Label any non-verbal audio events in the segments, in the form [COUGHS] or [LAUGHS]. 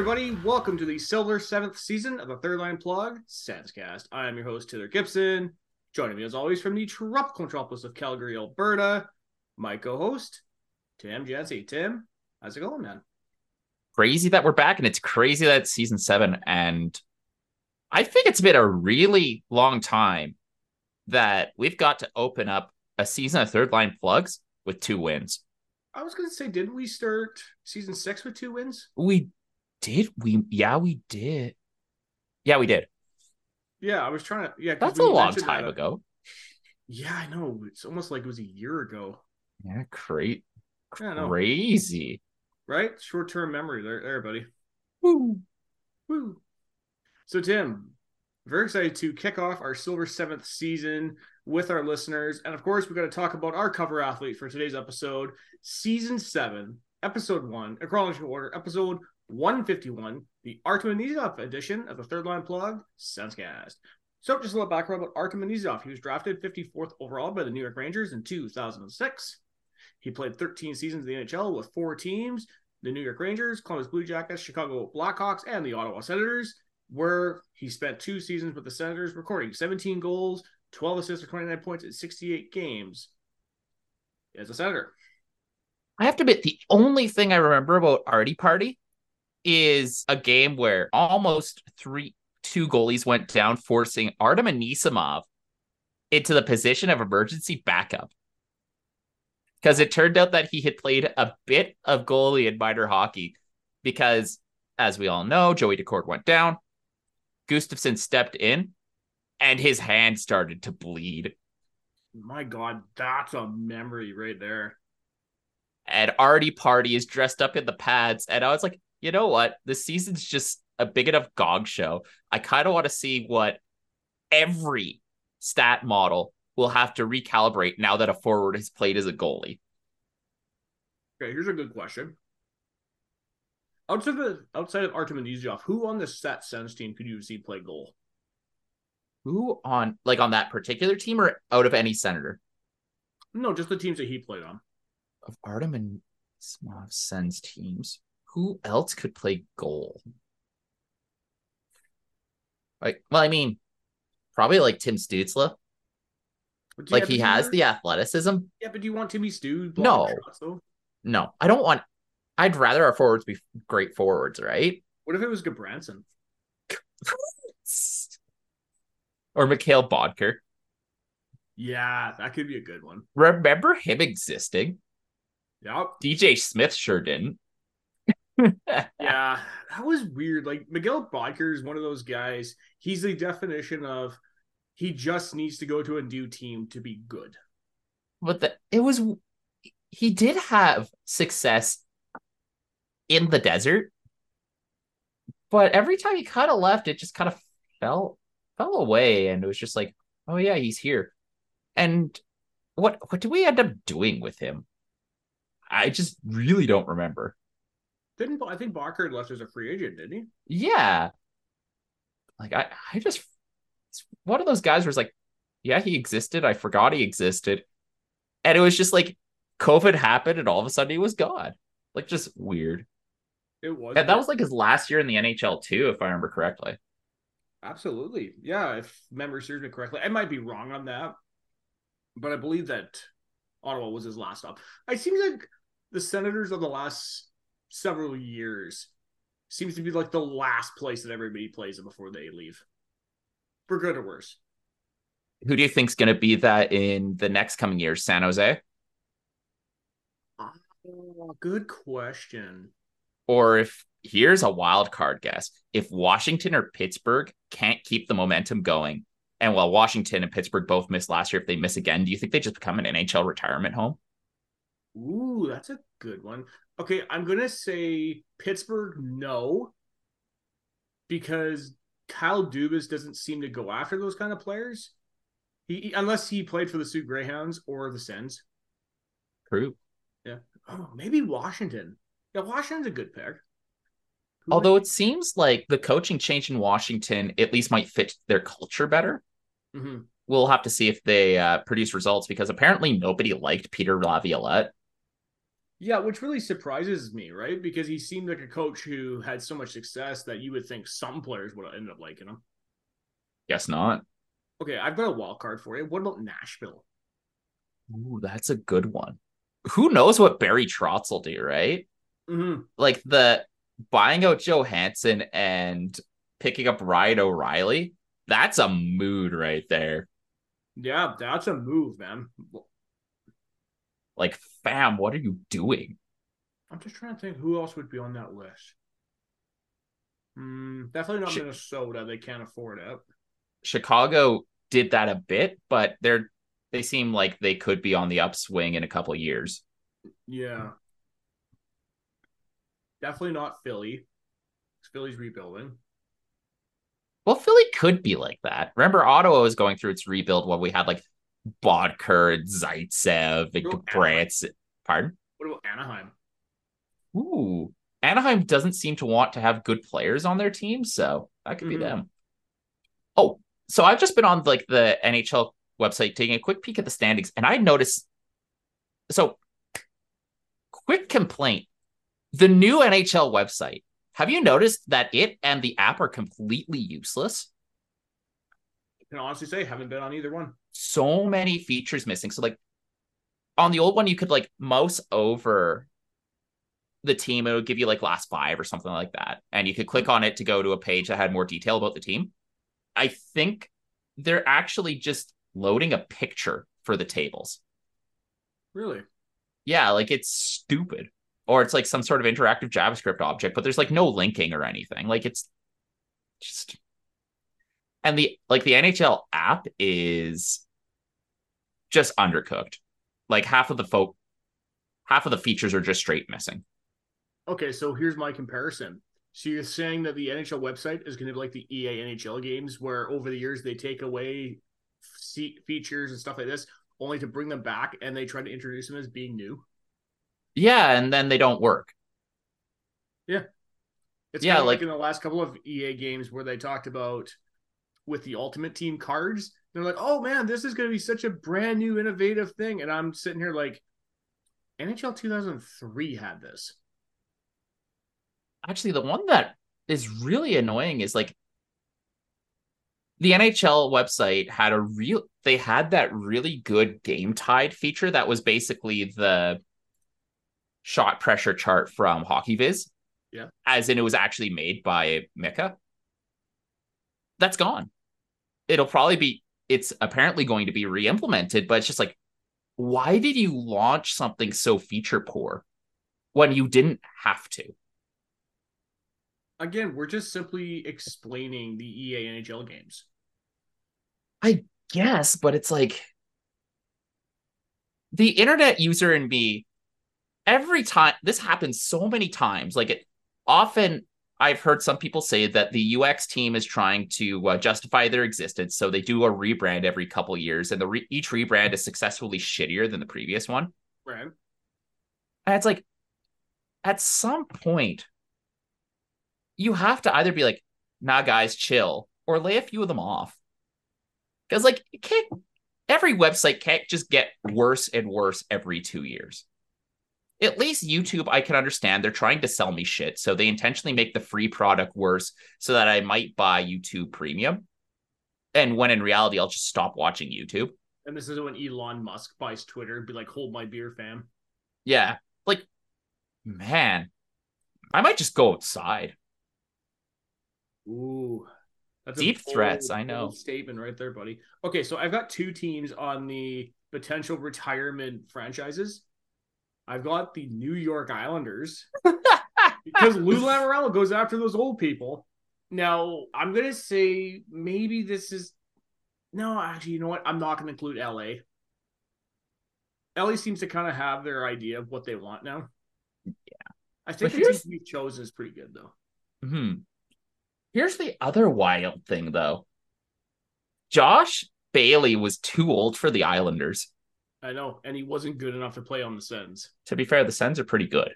Everybody, welcome to the Silver Seventh season of the Third Line Plug Senscast. I am your host Taylor Gibson. Joining me as always from the tropical metropolis of Calgary, Alberta, my co-host Tim Jesse. Tim, how's it going, man? Crazy that we're back, and it's crazy that it's season seven. And I think it's been a really long time that we've got to open up a season of Third Line Plugs with two wins. I was gonna say, didn't we start season six with two wins? We did we? Yeah, we did. Yeah, we did. Yeah, I was trying to. Yeah, That's a long time that- ago. Yeah, I know. It's almost like it was a year ago, Yeah, great, Yeah, crazy. right? Short-term memory there, there, buddy. Woo. Woo. So, Tim, very excited to kick off our Silver Seventh season with our listeners. And of course, we're going to talk about our cover athlete for today's episode, season seven, episode one, in chronological order, episode 151, the Artem Anisimov edition of the Third Line Plug Senscast. So, just a little background about Artem Anisimov. He was drafted 54th overall by the New York Rangers in 2006. He played 13 seasons in the NHL with four teams the New York Rangers, Columbus Blue Jackets, Chicago Blackhawks, and the Ottawa Senators, where he spent two seasons with the Senators, recording 17 goals, 12 assists for 29 points in 68 games as a Senator. I have to admit, the only thing I remember about Artie Party is a game where almost three two goalies went down, forcing Artem Anisimov into the position of emergency backup. Because it turned out that he had played a bit of goalie in minor hockey. Because, as we all know, Joey Daccord went down, Gustavsson stepped in, and his hand started to bleed. My God, that's a memory right there. and Artie Party is dressed up in the pads. And I was like, you know what? This season's just a big enough gog show. I kind of want to see what every stat model will have to recalibrate now that a forward has played as a goalie. Okay, here's a good question. Outside of outside of Artem and Anisimov, who on the set Sens team could you see play goal? Who on like on that particular team or out of any senator No, just the teams that he played on. of Artem and Smov Sens teams? Who else could play goal? Like, well, I mean, probably like Tim Stützle. Like he has the athleticism, Yeah, but do you want Timmy Stu? No. shots. No, I don't want. I'd rather our forwards be great forwards, right? What if it was Gudbranson? [LAUGHS] or Mikkel Boedker. Yeah, that could be a good one. Remember him existing? Yep. DJ Smith sure didn't. Yeah, that was weird. Like Mikkel Boedker is one of those guys. He's the definition of he just needs to go to a new team to be good. But the, it was he did have success in the desert, but every time he kind of left, it just kind of fell fell away, and it was just like, oh yeah, he's here. And what what did we end up doing with him? I just really don't remember. Didn't I think Boedker left as a free agent? Didn't he? Yeah. Like I, I just it's one of those guys where it's like, yeah, he existed. I forgot he existed. And it was just like COVID happened and all of a sudden he was gone. Like just weird. It was. And that was like his last year in the NHL too, if I remember correctly. absolutely yeah. If memory serves me correctly, I might be wrong on that, but I believe that Ottawa was his last stop. It seems like the Senators of the last several years seems to be like the last place that everybody plays it before they leave, for good or worse. Who do you think's gonna be that in the next coming years? San Jose? Oh, good question. Or if here's a wild card guess. If Washington or Pittsburgh can't keep the momentum going, and while Washington and Pittsburgh both missed last year, if they miss again, do you think they just become an NHL retirement home? Ooh, that's a good one. Okay, I'm gonna say Pittsburgh no, because Kyle Dubas doesn't seem to go after those kind of players. He unless he played for the Soo Greyhounds or the Sens. True. Yeah. Oh, maybe Washington. Yeah, Washington's a good pick. Who Although it seems like the coaching change in Washington at least might fit their culture better. Mhm. We'll have to see if they uh, produce results because apparently nobody liked Peter Laviolette. Yeah, which really surprises me, right? Because he seemed like a coach who had so much success that you would think some players would have ended up liking him. Guess not. Okay, I've got a wild card for you. What about Nashville? Ooh, that's a good one. Who knows what Barry Trotz will do, right? Mm-hmm. Like the buying out Johansen and picking up Ryan O'Reilly. That's a mood right there. Yeah, that's a move, man. Like, fam, what are you doing? I'm just trying to think who else would be on that list. Mm, definitely not Sh- Minnesota. They can't afford it. Chicago did that a bit, but they're they seem like they could be on the upswing in a couple of years. Yeah. Definitely not Philly. Philly's rebuilding. Well, Philly could be like that. Remember, Ottawa was going through its rebuild when we had like Boedker and Zaitsev and Brantz. Pardon? What about Anaheim? Ooh. Anaheim doesn't seem to want to have good players on their team, so that could Mhm. be them. Oh, so I've just been on like the NHL website taking a quick peek at the standings, and I noticed. So, quick complaint: the new NHL website. Have you noticed that it and the app are completely useless? Can honestly say haven't been on either one. So many features missing. So, like on the old one, you could like mouse over the team, it would give you like last five or something like that. And you could click on it to go to a page that had more detail about the team. I think they're actually just loading a picture for the tables. Really? Yeah, like it's stupid. Or it's like some sort of interactive JavaScript object, but there's like no linking or anything. Like it's just and the like the NHL app is just undercooked. Like half of the folk half of the features are just straight missing. Okay, so here's my comparison. So you're saying that the NHL website is going to be like the EA NHL games, where over the years they take away fe- features and stuff like this, only to bring them back, and they try to introduce them as being new. Yeah, and then they don't work. Yeah, it's Yeah, kind of like, like- in the last couple of EA games where they talked about with the Ultimate Team cards. They're like, "Oh man, this is going to be such a brand new, innovative thing," and I'm sitting here like, NHL 2003 had this. Actually, the one that is really annoying is like the NHL website had a real they had that really good game tied feature that was basically the shot pressure chart from HockeyViz. Yeah. As in it was actually made by Micah. That's gone. It'll probably be it's apparently going to be re-implemented, but it's just like why did you launch something so feature poor when you didn't have to? Again, we're just simply explaining the EA NHL games. i guess but it's like the internet user in me every time this happens so many times like it often I've heard some people say that the UX team is trying to uh, justify their existence so they do a rebrand every couple years and the re- each rebrand is successfully shittier than the previous one. Right. and it's like at some point you have to either be like nah guys chill or lay a few of them off. Because like it can't every website can't just get worse and worse every two years at least youtube i can understand they're trying to sell me shit so they intentionally make the free product worse so that i might buy youtube premium and when in reality i'll just stop watching youtube And this is when Elon Musk buys Twitter and be like, hold my beer, fam. yeah like man i might just go outside Ooh. That's Deep bold- threats, I know. Statement right there, buddy. Okay, so I've got two teams on the potential retirement franchises. I've got the New York Islanders [LAUGHS] because Lou Lamoriello goes after those old people. Now, I'm gonna say maybe this is no, actually, you know what? I'm not gonna include LA. LA seems to kind of have their idea of what they want now. Yeah, I think But the team we've chosen is pretty good though. Hmm. Here's the other wild thing, though. Josh Bailey was too old for the Islanders. I know, and he wasn't good enough to play on the Sens. To be fair, the Sens are pretty good.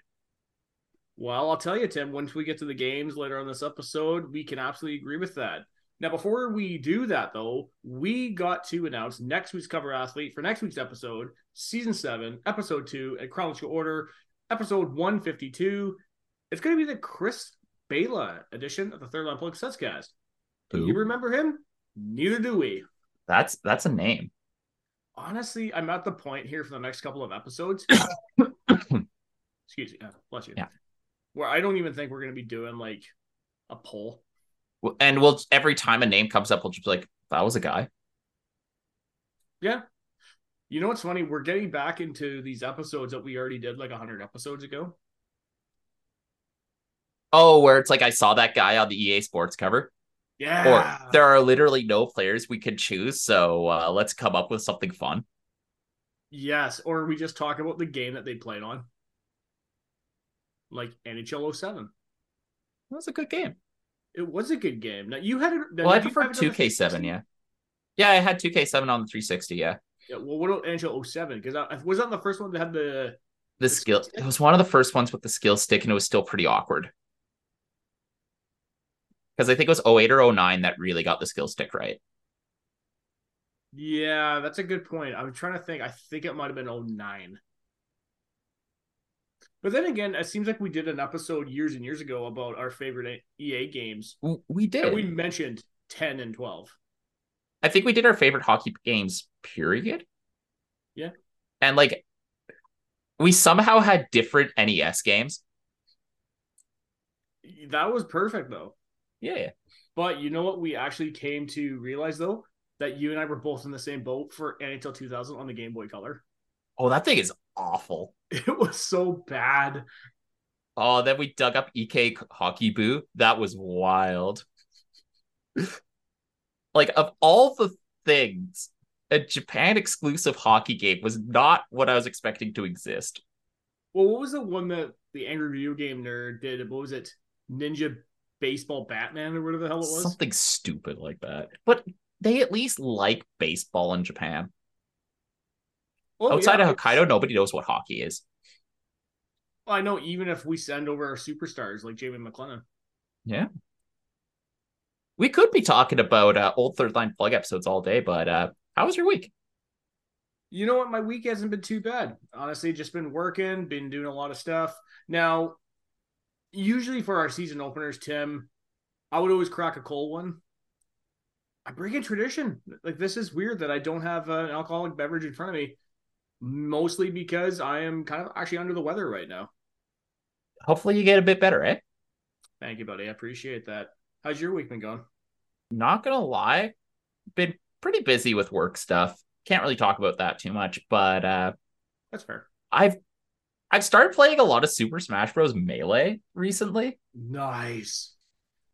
Well, I'll tell you, Tim, once we get to the games later on this episode, we can absolutely agree with that. Now, before we do that, though, we got to announce next week's cover athlete for next week's episode, season seven, episode two, in chronological order. episode 152. It's going to be the Chris Bela edition of the Third Line Plug Senscast. Do you remember him? Neither do we. That's that's a name. Honestly, I'm at the point here for the next couple of episodes. [COUGHS] Excuse me. uh, bless you. Yeah. Where I don't even think we're going to be doing like a poll. Well, And we'll every time a name comes up, we'll just be like, that was a guy. Yeah. You know what's funny? We're getting back into these episodes that we already did like 100 episodes ago. Oh, where it's like I saw that guy on the EA Sports cover. Yeah. Or there are literally no players we could choose, so uh, let's come up with something fun. Yes. Or we just talk about the game that they played on. Like NHL 07. That was a good game. It was a good game. Now you had it. Well, I prefer have it on the 2K7, yeah. Yeah, I had 2K7 on the 360, yeah. Yeah. Well, what about NHL 07? Because I was that the first one that had the. The skill skill it was one of the first ones with the skill stick, and it was still pretty awkward. Because I think it was 08 or 09 that really got the skill stick right. Yeah, that's a good point. I'm trying to think. I think it might have been 09. But then again, it seems like we did an episode years and years ago about our favorite EA games. We did. We mentioned 10 and 12. I think we did our favorite hockey games, period. Yeah. And like we somehow had different NES games. That was perfect though. Yeah. But you know what we actually came to realize though? That you and I were both in the same boat for NHL 2000 on the Game Boy Color. Oh, that thing is awful. [LAUGHS] It was so bad. Oh, then we dug up EK Hockey Boo. That was wild. [LAUGHS] like of all the things, a Japan exclusive hockey game was not what I was expecting to exist. Well, what was the one that the Angry Video Game Nerd did? What was it? Ninja Baseball Batman or whatever the hell it was? Something stupid like that. But they at least like baseball in Japan. Oh, Outside yeah, of Hokkaido, nobody knows what hockey is. Well, I know even if we send over our superstars like Jamie McLennan. Yeah. We could be talking about uh, old third line plug episodes all day, but uh, how was your week? You know what? My week hasn't been too bad. Honestly, just been working, been doing a lot of stuff. Now, usually for our season openers, Tim, I would always crack a cold one. I break a tradition. Like this is weird that I don't have uh, an alcoholic beverage in front of me, mostly because I am kind of actually under the weather right now. Hopefully, you get a bit better, eh? Thank you, buddy. I appreciate that. How's your week been going? Not gonna lie, been pretty busy with work stuff. Can't really talk about that too much, but uh, That's fair. I've I've started playing a lot of Super Smash Bros. Melee recently. Nice.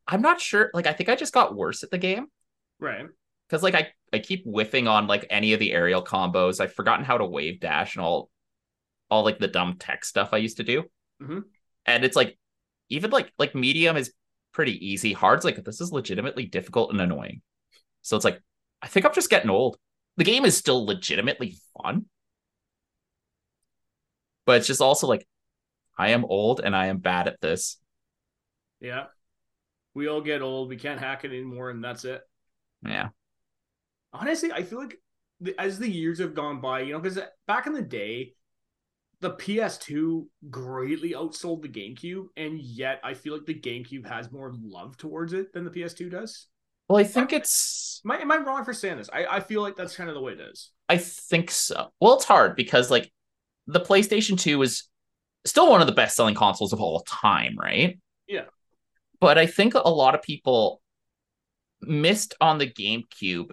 I'm not sure. Like, I think I just got worse at the game Right. because, like, I I keep whiffing on like any of the aerial combos. I've forgotten how to wave dash and all all like the dumb tech stuff I used to do. Mhm. And it's like even like like medium is pretty easy. Hard's like this is legitimately difficult and annoying. So it's like I think I'm just getting old. The game is still legitimately fun. But it's just also like I am old and I am bad at this. Yeah. We all get old. We can't hack it anymore, and that's it. Yeah. honestly, I feel like as the years have gone by, you know, because back in the day, the PS2 greatly outsold the GameCube, and yet I feel like the GameCube has more love towards it than the PS2 does. Well, I think it's Am I, am I wrong for saying this? I, I feel like that's kind of the way it is. I think so. Well, it's hard because like the PlayStation 2 is still one of the best selling consoles of all time, right? Yeah. But I think a lot of people missed on the GameCube.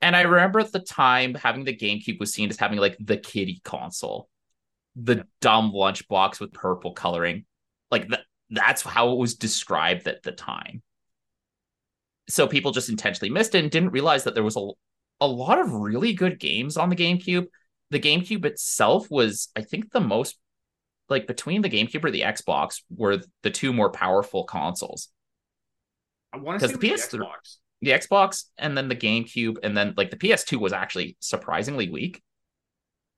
And I remember at the time having the GameCube was seen as having like the kiddie console, the dumb lunchbox with purple coloring. Like that that's how it was described at the time. So people just intentionally missed it and didn't realize that there was a a lot of really good games on the GameCube. The GameCube itself was, I think, the most like between the GameCube or the Xbox were the two more powerful consoles. I want to say the the PS3 Xbox. The Xbox and then the GameCube and then like the PS2 was actually surprisingly weak.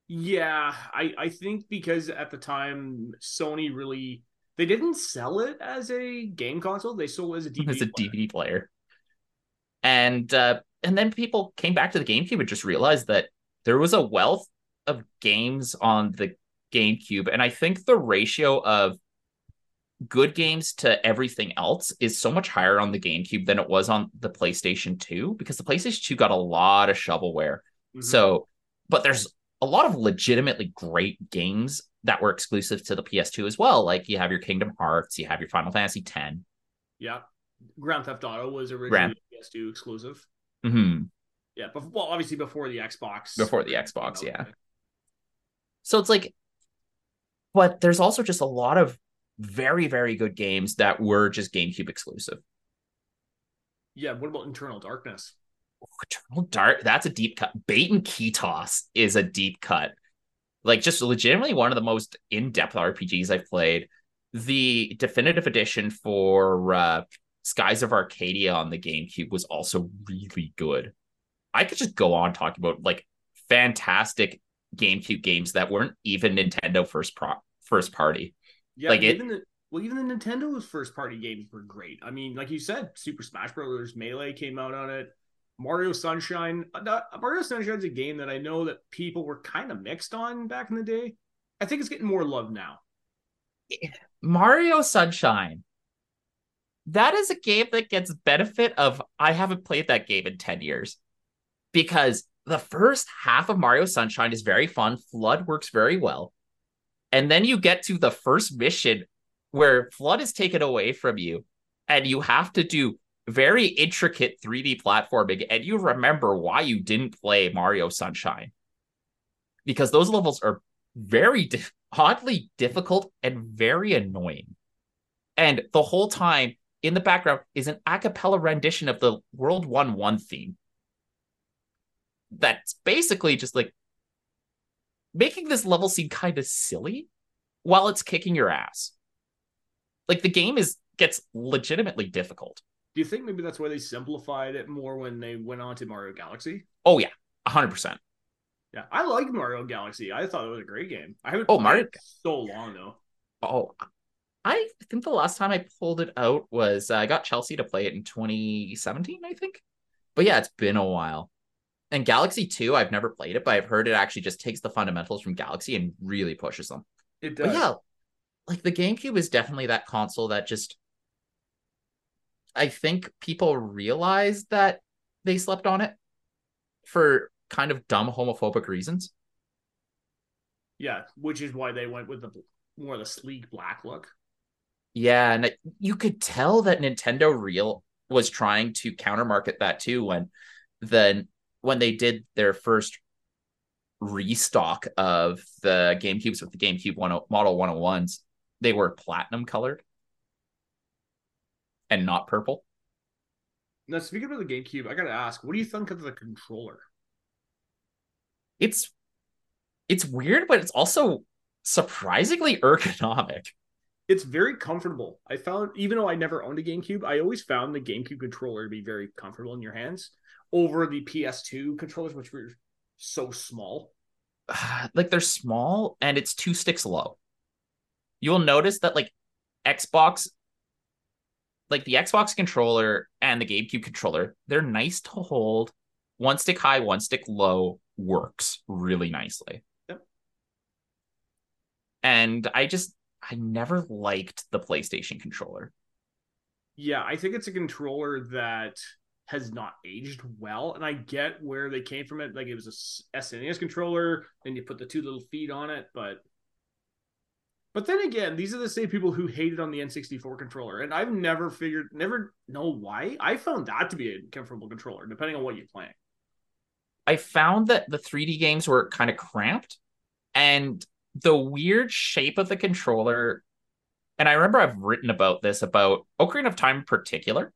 Yeah, I, I think because at the time Sony really they didn't sell it as a game console; they sold it as a DVD. as a player. DVD player. And uh and then people came back to the GameCube and just realized that there was a wealth of games on the GameCube. And I think the ratio of good games to everything else is so much higher on the GameCube than it was on the PlayStation 2 because the PlayStation 2 got a lot of shovelware. Mm-hmm. So, but there's a lot of legitimately great games that were exclusive to the PS2 as well. Like you have your Kingdom Hearts, you have your Final Fantasy 10. Yeah. Grand Theft Auto was originally Grand... PS2 exclusive. Mm-hmm. Yeah, but well, obviously before the Xbox. Before the Xbox, yeah. So it's like, but there's also just a lot of very, very good games that were just GameCube exclusive. Yeah, what about Internal Darkness? Eternal Dark, that's a deep cut. Baten Kaitos is a deep cut. Like just legitimately one of the most in-depth RPGs I've played. The definitive edition for uh, Skies of Arcadia on the GameCube was also really good. I could just go on talking about like fantastic GameCube games that weren't even Nintendo first pro first party. Yeah, like even it, the, well, even the Nintendo's first party games were great. I mean, like you said, Super Smash Bros. Melee came out on it. Mario Sunshine. Uh, Mario Sunshine is a game that I know that people were kind of mixed on back in the day. I think it's getting more love now. Mario Sunshine. That is a game that gets benefit of I haven't played that game in 10 years. Because the first half of Mario Sunshine is very fun. FLUDD works very well. And then you get to the first mission where FLUDD is taken away from you and you have to do very intricate 3D platforming, and you remember why you didn't play Mario Sunshine. Because those levels are very oddly difficult and very annoying. And the whole time in the background is an a cappella rendition of the World 1 1 theme. That's basically just like making this level seem kind of silly while it's kicking your ass. Like the game is gets legitimately difficult. Do you think maybe that's why they simplified it more when they went on to Mario Galaxy? Oh yeah, hundred percent. Yeah, I like Mario Galaxy. I thought it was a great game. I haven't. Oh, Mario so long though. Oh, I think the last time I pulled it out was uh, I got Chelsea to play it in 2017, I think. But yeah, it's been a while. And Galaxy 2, I've never played it, but I've heard it actually just takes the fundamentals from Galaxy and really pushes them. It does. But yeah, like the GameCube is definitely that console that just I think people realize that they slept on it for kind of dumb homophobic reasons. Yeah, which is why they went with the more the sleek black look. Yeah, and you could tell that Nintendo Real was trying to counter market that too when then when they did their first restock of the GameCubes with the GameCube one oh, model 101s, they were platinum colored and not purple. Now, speaking of the GameCube, I gotta ask, what do you think of the controller? It's it's weird, but it's also surprisingly ergonomic. It's very comfortable. I found, even though I never owned a GameCube, I always found the GameCube controller to be very comfortable in your hands over the PS2 controllers, which were so small. [SIGHS] like they're small and it's two sticks low. You'll notice that like Xbox like the Xbox controller and the GameCube controller, they're nice to hold. One stick high, one stick low works really nicely. Yep. And I just I never liked the PlayStation controller. Yeah, I think it's a controller that has not aged well, and I get where they came from it. Like it was a SNES controller, and you put the two little feet on it, but but then again, these are the same people who hated on the N64 controller, and I've never figured, never know why. I found that to be a comfortable controller, depending on what you're playing. I found that the 3D games were kind of cramped, and the weird shape of the controller. And I remember I've written about this about Ocarina of Time in particular.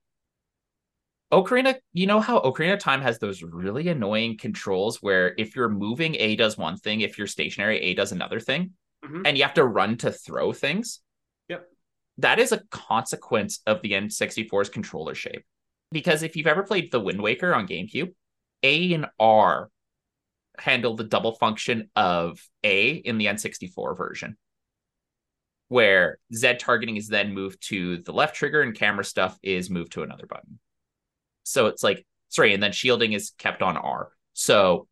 Ocarina, you know how Ocarina of Time has those really annoying controls where if you're moving, A does one thing, if you're stationary, A does another thing mm-hmm. and you have to run to throw things. Yep. That is a consequence of the N64's controller shape. Because if you've ever played the Wind Waker on GameCube, A and R handle the double function of A in the N64 version, where Z targeting is then moved to the left trigger and camera stuff is moved to another button. So it's like, sorry, and then shielding is kept on R. So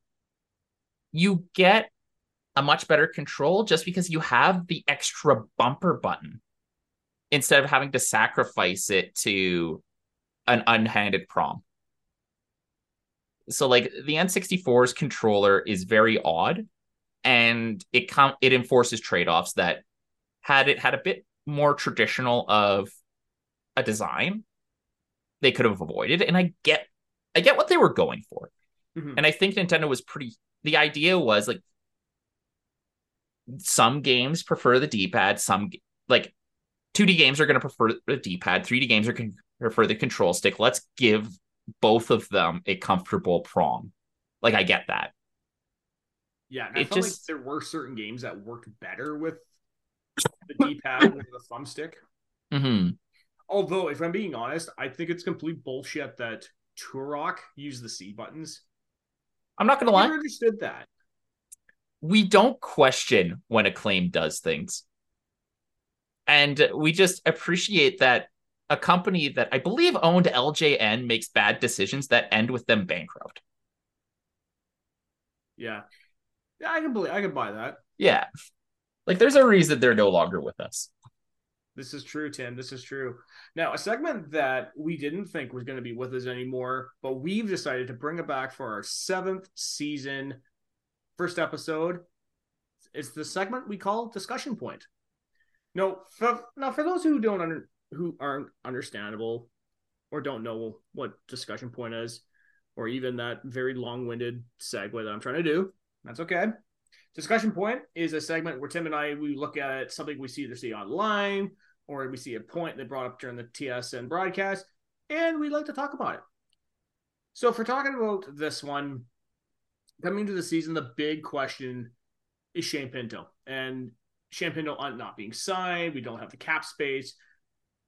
you get a much better control just because you have the extra bumper button instead of having to sacrifice it to an unhanded prom. So like the N64's controller is very odd and it com- it enforces trade-offs that had it had a bit more traditional of a design they could have avoided and I get I get what they were going for. Mm-hmm. And I think Nintendo was pretty the idea was like some games prefer the D-pad, some like 2D games are going to prefer the D-pad, 3D games are going to prefer the control stick. Let's give both of them a comfortable prom. Like I get that. Yeah, it felt just like there were certain games that worked better with the D-pad and the thumbstick. [LAUGHS] Mm-hmm. Although, if I'm being honest, I think it's complete bullshit that Turok used the C buttons. I'm not gonna I lie. I understood that. We don't question when Acclaim does things. And we just appreciate that a company that I believe owned LJN makes bad decisions that end with them bankrupt. Yeah. Yeah, I can believe I can buy that. Yeah. Like there's a reason they're no longer with us. This is true, Tim. This is true. Now, a segment that we didn't think was going to be with us anymore, but we've decided to bring it back for our seventh season, first episode. It's the segment we call Discussion Point. No, for, now for those who don't under, who aren't understandable or don't know what discussion point is, or even that very long-winded segue that I'm trying to do, that's okay. Discussion point is a segment where Tim and I we look at something we see either see online or we see a point they brought up during the TSN broadcast, and we like to talk about it. So, if we're talking about this one coming into the season, the big question is Shane Pinto, and Shane Pinto not being signed. We don't have the cap space.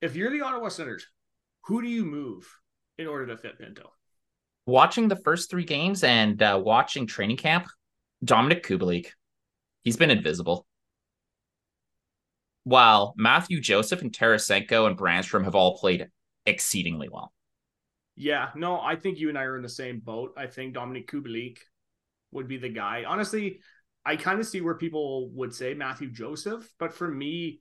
If you're the Ottawa Senators, who do you move in order to fit Pinto? Watching the first three games and uh, watching training camp, Dominik Kubalik, he's been invisible. While Mathieu Joseph and Tarasenko and Brannstrom have all played exceedingly well. Yeah, no, I think you and I are in the same boat. I think Dominik Kubalik would be the guy. Honestly, I kind of see where people would say Mathieu Joseph, but for me,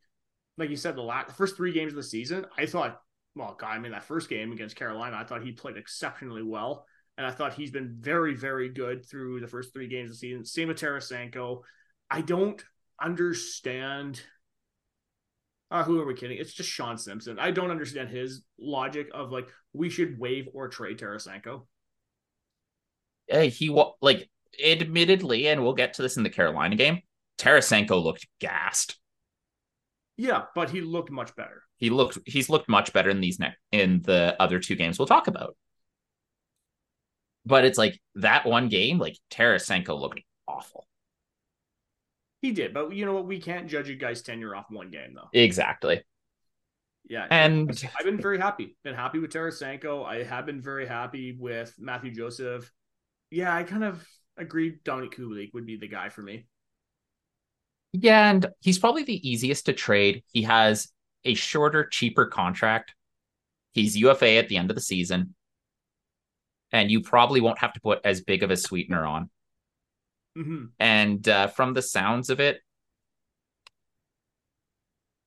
like you said, the last first three games of the season, I thought, well, God, I mean, that first game against Carolina, I thought he played exceptionally well. And I thought he's been very, very good through the first three games of the season. Same with Tarasenko. I don't understand. Uh, who are we kidding? It's just Sean Simpson. I don't understand his logic of like we should waive or trade Tarasenko. Hey, he like admittedly, and we'll get to this in the Carolina game. Tarasenko looked gassed. Yeah, but he looked much better. He looked he's looked much better in these ne- in the other two games we'll talk about. But it's like that one game, like Tarasenko looked awful. He did, but you know what? We can't judge a guy's tenure off one game, though. Exactly. Yeah, and I've been very happy. Been happy with Tarasenko. I have been very happy with Mathieu Joseph. Yeah, I kind of agreed. Dominik Kubalik would be the guy for me. Yeah, and he's probably the easiest to trade. He has a shorter, cheaper contract. He's UFA at the end of the season. And you probably won't have to put as big of a sweetener on. Mm-hmm. And uh, from the sounds of it,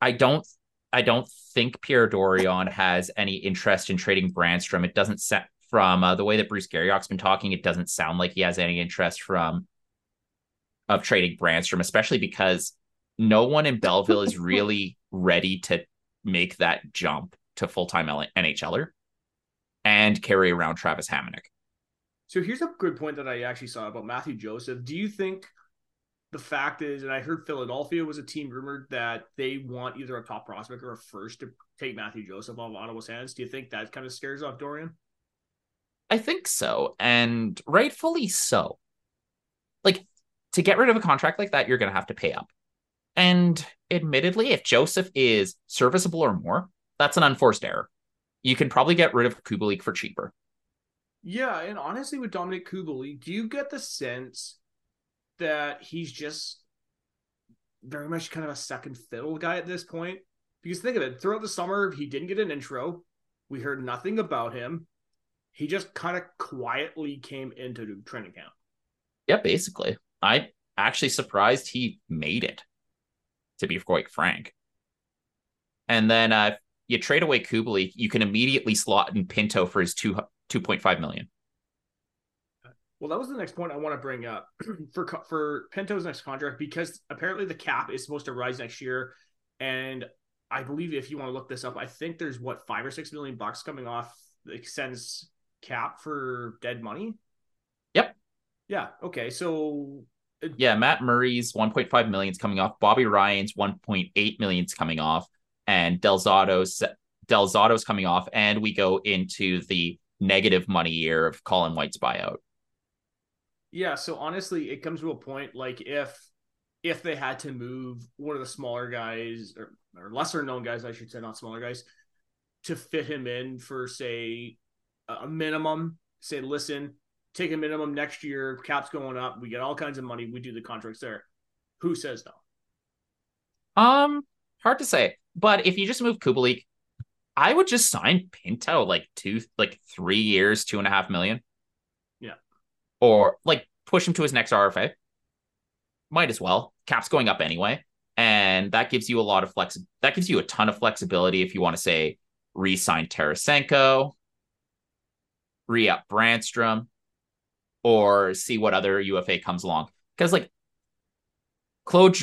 I don't I don't think Pierre Dorion has any interest in trading Brannstrom. It doesn't set from uh, the way that Bruce Garrioch's been talking, it doesn't sound like he has any interest from of trading Brannstrom, especially because no one in Belleville is really [LAUGHS] ready to make that jump to full time NHLer and carry around Travis Hamonic. So here's a good point that I actually saw about Mathieu Joseph. Do you think the fact is, and I heard Philadelphia was a team rumored that they want either a top prospect or a first to take Mathieu Joseph off Ottawa's hands. Do you think that kind of scares off Dorion? I think so, and rightfully so. Like to get rid of a contract like that, you're going to have to pay up. And admittedly, if Joseph is serviceable or more, that's an unforced error. You can probably get rid of Kubalik for cheaper. Yeah, and honestly, with Dominik Kubalik, do you get the sense that he's just very much kind of a second fiddle guy at this point? Because think of it, throughout the summer, he didn't get an intro. We heard nothing about him he just kind of quietly came into the training camp. Yeah, basically. I'm actually surprised he made it, to be quite frank. And then uh, you trade away Kubalik, you can immediately slot in Pinto for his two two point five million. Well, that was the next point I want to bring up [CLEARS THROAT] for for Pinto's next contract because apparently the cap is supposed to rise next year, and I believe if you want to look this up, I think there's what five or six million bucks coming off the extends cap for dead money. Yep. Yeah. Okay. So. Uh, yeah, Matt Murray's 1.5 million is coming off. Bobby Ryan's 1.8 million is coming off, and Del Zotto's Del Zotto's coming off, and we go into the negative money year of Colin White's buyout. Yeah. So honestly, it comes to a point like if if they had to move one of the smaller guys or, or lesser known guys, I should say, not smaller guys, to fit him in for say a minimum, say, listen, take a minimum next year, cap's going up, we get all kinds of money, we do the contracts there. Who says no? Um, hard to say. But if you just move Kubalik, I would just sign Pinto like two, like three years, two and a half million. Yeah. Or like push him to his next RFA. Might as well. Cap's going up anyway. And that gives you a lot of flex. That gives you a ton of flexibility if you want to say re-sign Tarasenko, re-up Brannstrom, or see what other UFA comes along. Because like Claude,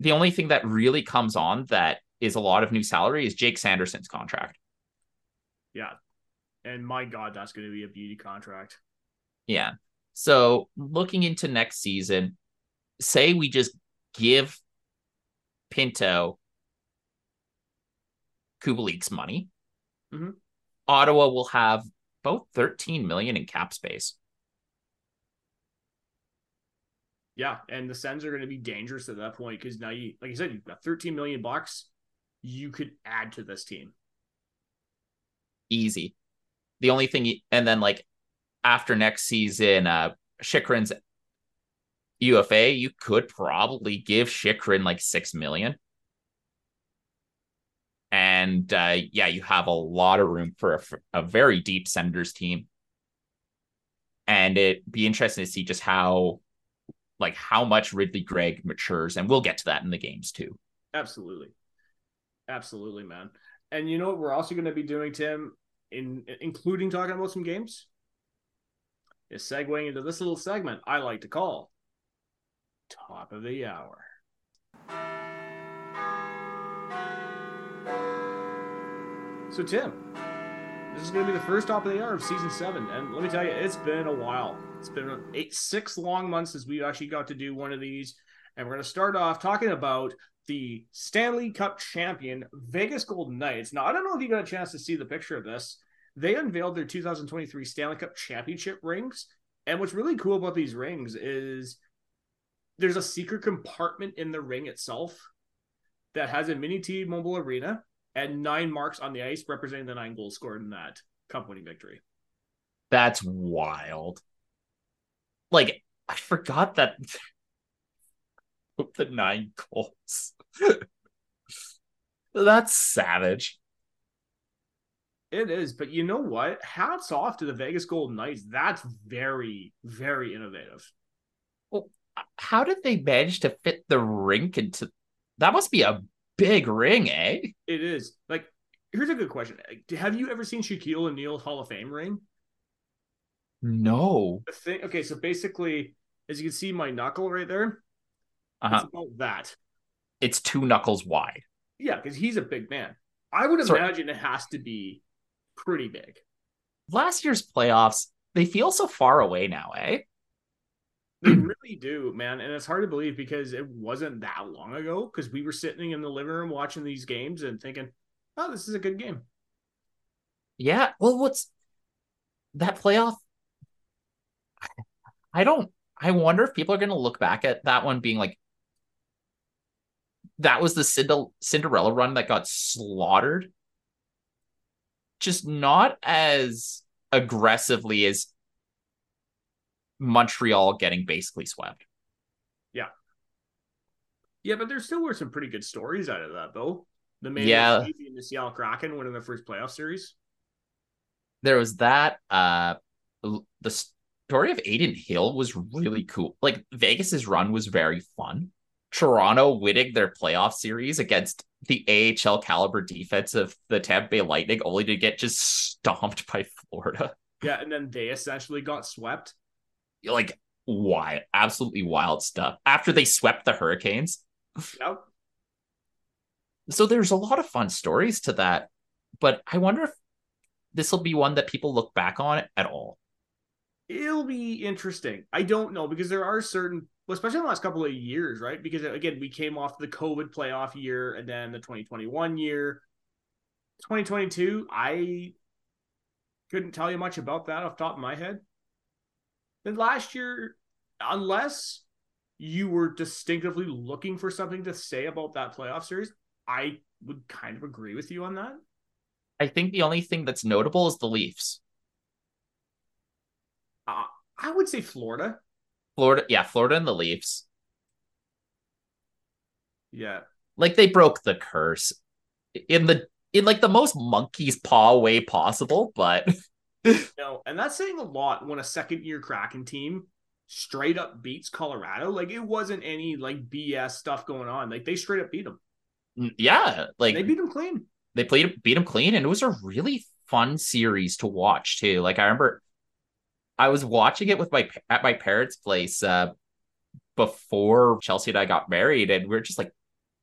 the only thing that really comes on that is a lot of new salary is Jake Sanderson's contract. Yeah. And my God, that's going to be a beauty contract. Yeah. So looking into next season, say we just give Pinto Kubalik's money. Mm-hmm. Ottawa will have about 13 million in cap space. Yeah, and the Sens are going to be dangerous at that point because now you, like you said, you've got 13 million bucks. You could add to this team. Easy. The only thing, and then like after next season, uh, Chychrun's UFA, you could probably give Chychrun like six million. And uh, yeah, you have a lot of room for a, a very deep Senators team. And it'd be interesting to see just how, like, how much Ridly Greig matures. And we'll get to that in the games too. Absolutely. Absolutely, man. And you know what we're also going to be doing, Tim, in including talking about some games, is segueing into this little segment I like to call Top of the Hour. So, Tim, this is going to be the first top of the hour of season seven. And let me tell you, it's been a while. It's been eight, six long months since we actually got to do one of these. And we're going to start off talking about the Stanley Cup champion, Vegas Golden Knights. Now, I don't know if you got a chance to see the picture of this. They unveiled their 2023 Stanley Cup championship rings. And what's really cool about these rings is there's a secret compartment in the ring itself that has a mini T Mobile Arena and nine marks on the ice representing the nine goals scored in that cup winning victory. That's wild. Like, I forgot that [LAUGHS] the nine goals. [LAUGHS] That's savage. It is, but you know what? Hats off to the Vegas Golden Knights. That's very, very innovative. Well, how did they manage to fit the rink into that? Must be a big ring, eh? It is. Like, here's a good question: Have you ever seen Shaquille O'Neal's Hall of Fame ring? No. The thing. Okay, so basically, as you can see, my knuckle right there. Uh-huh. It's about that. It's two knuckles wide. Yeah, because he's a big man. I would Sorry. imagine it has to be pretty big. Last year's playoffs, they feel so far away now, eh? They [CLEARS THROAT] really do, man. And it's hard to believe because it wasn't that long ago because we were sitting in the living room watching these games and thinking, oh, this is a good game. Yeah. Well, what's that playoff? I don't, I wonder if people are going to look back at that one being like, that was the Cinderella run that got slaughtered. Just not as aggressively as Montreal getting basically swept. Yeah. Yeah, but there still were some pretty good stories out of that, though. The main yeah. and the Seattle Kraken winning their first playoff series. There was that. Uh, the story of Adin Hill was really cool. Like Vegas's run was very fun. Toronto winning their playoff series against the AHL caliber defense of the Tampa Bay Lightning, only to get just stomped by Florida. Yeah, and then they essentially got swept. Like wild, absolutely wild stuff. After they swept the Hurricanes. Yep. So there's a lot of fun stories to that, but I wonder if this will be one that people look back on at all. It'll be interesting. I don't know because there are certain, especially in the last couple of years, right? Because again, we came off the COVID playoff year and then the 2021 year. 2022, I couldn't tell you much about that off top of my head. Then last year, unless you were distinctively looking for something to say about that playoff series, I would kind of agree with you on that. I think the only thing that's notable is the Leafs. Uh, I would say Florida. Florida, yeah, Florida and the Leafs. Yeah. Like they broke the curse in the in like the most monkey's paw way possible, but [LAUGHS] [LAUGHS] no, and that's saying a lot when a second year Kraken team straight up beats Colorado. Like it wasn't any like BS stuff going on. Like they straight up beat them. Yeah, like they beat them clean. They played beat them clean, and it was a really fun series to watch too. Like I remember, I was watching it with my at my parents' place uh, before Chelsea and I got married, and we are just like,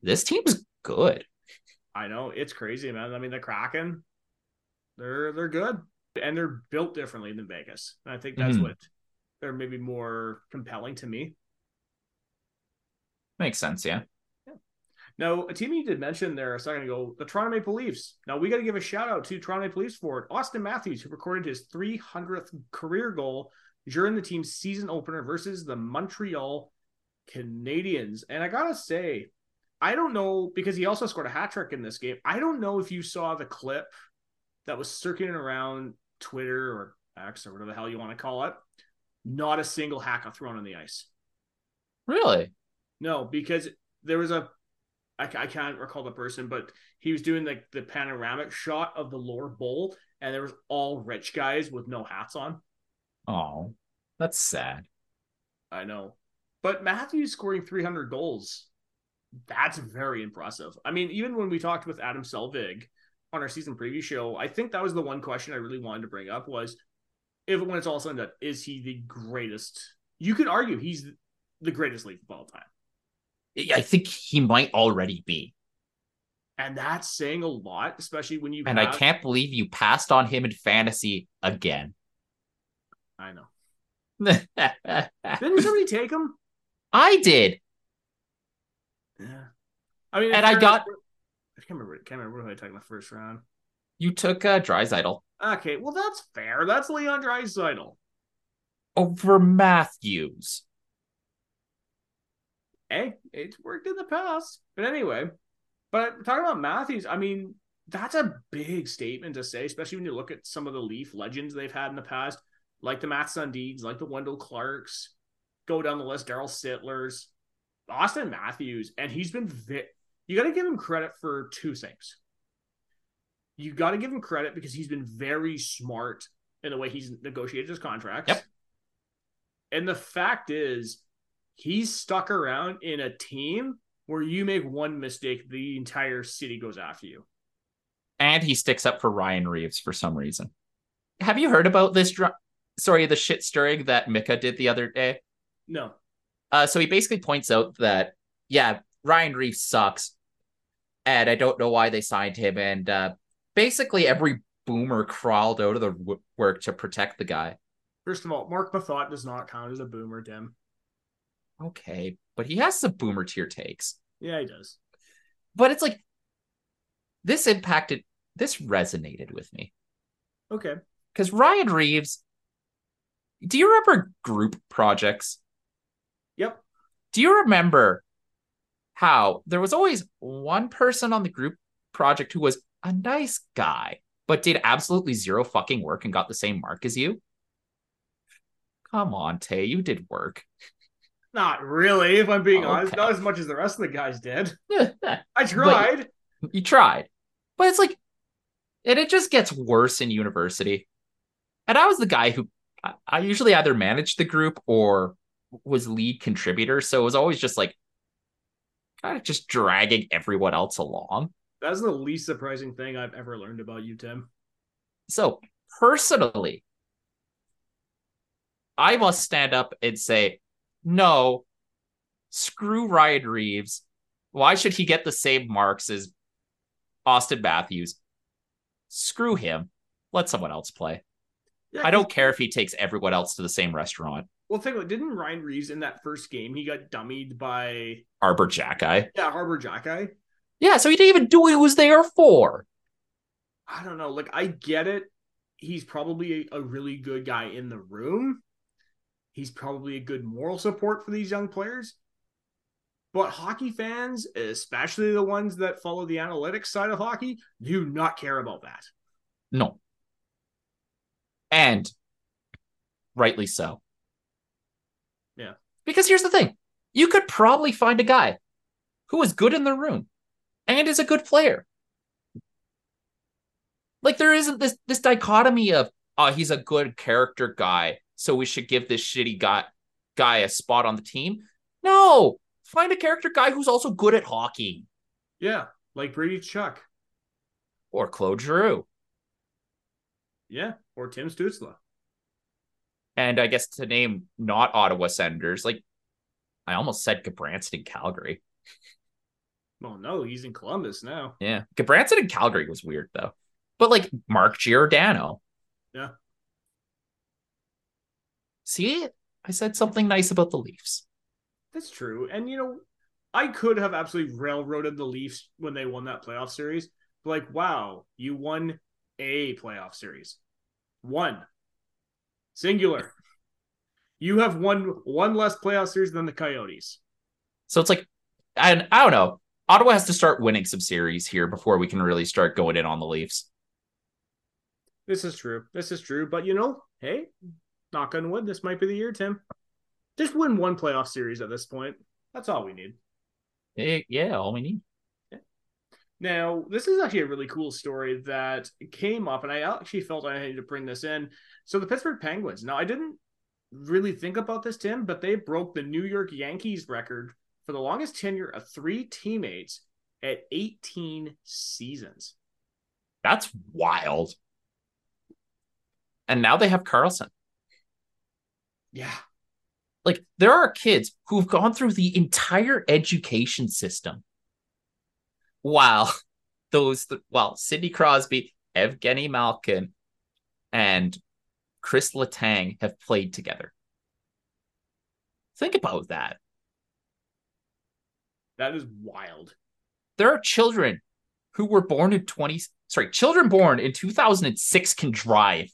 this team is good. I know it's crazy, man. I mean, the Kraken, they're they're good, and they're built differently than Vegas. And I think that's mm-hmm. what they're maybe more compelling to me. Makes sense, yeah. Now, a team you did mention there a second ago, the Toronto Maple Leafs. Now, we got to give a shout out to Toronto Maple Leafs forward Auston Matthews, who recorded his 300th career goal during the team's season opener versus the Montreal Canadiens. And I got to say, I don't know, because he also scored a hat trick in this game. I don't know if you saw the clip that was circulating around Twitter or X or whatever the hell you want to call it. Not a single hack thrown on the ice. Really? No, because there was a I, I can't recall the person, but he was doing like the panoramic shot of the lower bowl, and there was all rich guys with no hats on. Oh, that's sad. I know, but Matthews scoring 300 goals, that's very impressive. I mean, even when we talked with Adam Selvig on our season preview show, I think that was the one question I really wanted to bring up was if when it's all said and done, is he the greatest? You could argue he's the greatest leaf of all time. I think he might already be. And that's saying a lot, especially when you. And have... I can't believe you passed on him in fantasy again. I know. [LAUGHS] Didn't somebody take him? I did. Yeah. I mean, and I got. I can't remember. Can't remember who I took in the first round. You took uh, Draisaitl. Okay, well that's fair. That's Leon Draisaitl over Matthews hey, it's worked in the past. But anyway, but talking about Matthews, I mean, that's a big statement to say, especially when you look at some of the Leaf legends they've had in the past, like the Mats Sundins, like the Wendell Clarks, go down the list, Darryl Sittlers, Auston Matthews, and he's been vi- you got to give him credit for two things. You got to give him credit because he's been very smart in the way he's negotiated his contracts. Yep. And the fact is, he's stuck around in a team where you make one mistake, the entire city goes after you. And he sticks up for Ryan Reaves for some reason. Have you heard about this? Dr- Sorry, the shit stirring that Micah did the other day. No. Uh, so he basically points out that yeah, Ryan Reaves sucks, and I don't know why they signed him. And uh, basically, every boomer crawled out of the w- work to protect the guy. First of all, Marc Methot does not count as a boomer, Tim. Okay, but he has some boomer tier takes. Yeah, he does. But it's like this impacted, this resonated with me. Okay. Because Ryan Reaves, do you remember group projects? Yep. Do you remember how there was always one person on the group project who was a nice guy, but did absolutely zero fucking work and got the same mark as you? Come on, Tay, you did work. Not really, if I'm being okay. honest. Not as much as the rest of the guys did. I tried. But you tried. But it's like, and it just gets worse in university. And I was the guy who I, I usually either managed the group or was lead contributor. So it was always just like kind of just dragging everyone else along. That's the least surprising thing I've ever learned about you, Tim. So personally, I must stand up and say, no, screw Ryan Reaves. Why should he get the same marks as Auston Matthews? Screw him. Let someone else play. Yeah, I don't care if he takes everyone else to the same restaurant. Well, think about. Didn't Ryan Reaves in that first game he got dummied by Arber Xhekaj? Yeah, Arber Xhekaj. Yeah, so he didn't even do what he was there for. I don't know. Like, I get it. He's probably a, a really good guy in the room. He's probably a good moral support for these young players. But hockey fans, especially the ones that follow the analytics side of hockey, do not care about that. No. And rightly so. Yeah. Because here's the thing you could probably find a guy who is good in the room and is a good player. Like there isn't this this dichotomy of oh he's a good character guy, so we should give this shitty guy guy a spot on the team. No, find a character guy who's also good at hockey. Yeah, like Brady Tkachuk Or Claude Giroux. Yeah, or Tim Stützle. And I guess to name not Ottawa Senators, like I almost said Gudbranson in Calgary. Well, no, he's in Columbus now. Yeah. Gudbranson in Calgary was weird though. But like Mark Giordano. Yeah. See, I said something nice about the Leafs. That's true. And you know, I could have absolutely railroaded the Leafs when they won that playoff series. Like, wow, you won a playoff series. One. Singular. You have won one less playoff series than the Coyotes. So it's like, and I don't know. Ottawa has to start winning some series here before we can really start going in on the Leafs. This is true. This is true. But you know, hey, knock on wood, this might be the year, Tim. Just win one playoff series at this point. That's all we need. Eh, yeah, all we need. Now, this is actually a really cool story that came up, and I actually felt I needed to bring this in. So, the Pittsburgh Penguins. Now, I didn't really think about this, Tim, but they broke the New York Yankees record for the longest tenure of three teammates at 18 seasons. That's wild. And now they have Karlsson. Yeah. Like, there are kids who've gone through the entire education system Wow, [LAUGHS] those well, Sidney Crosby, Evgeny Malkin, and Chris Letang have played together. Think about that. That is wild. There are children who were born in 20 sorry, children born in 2006 can drive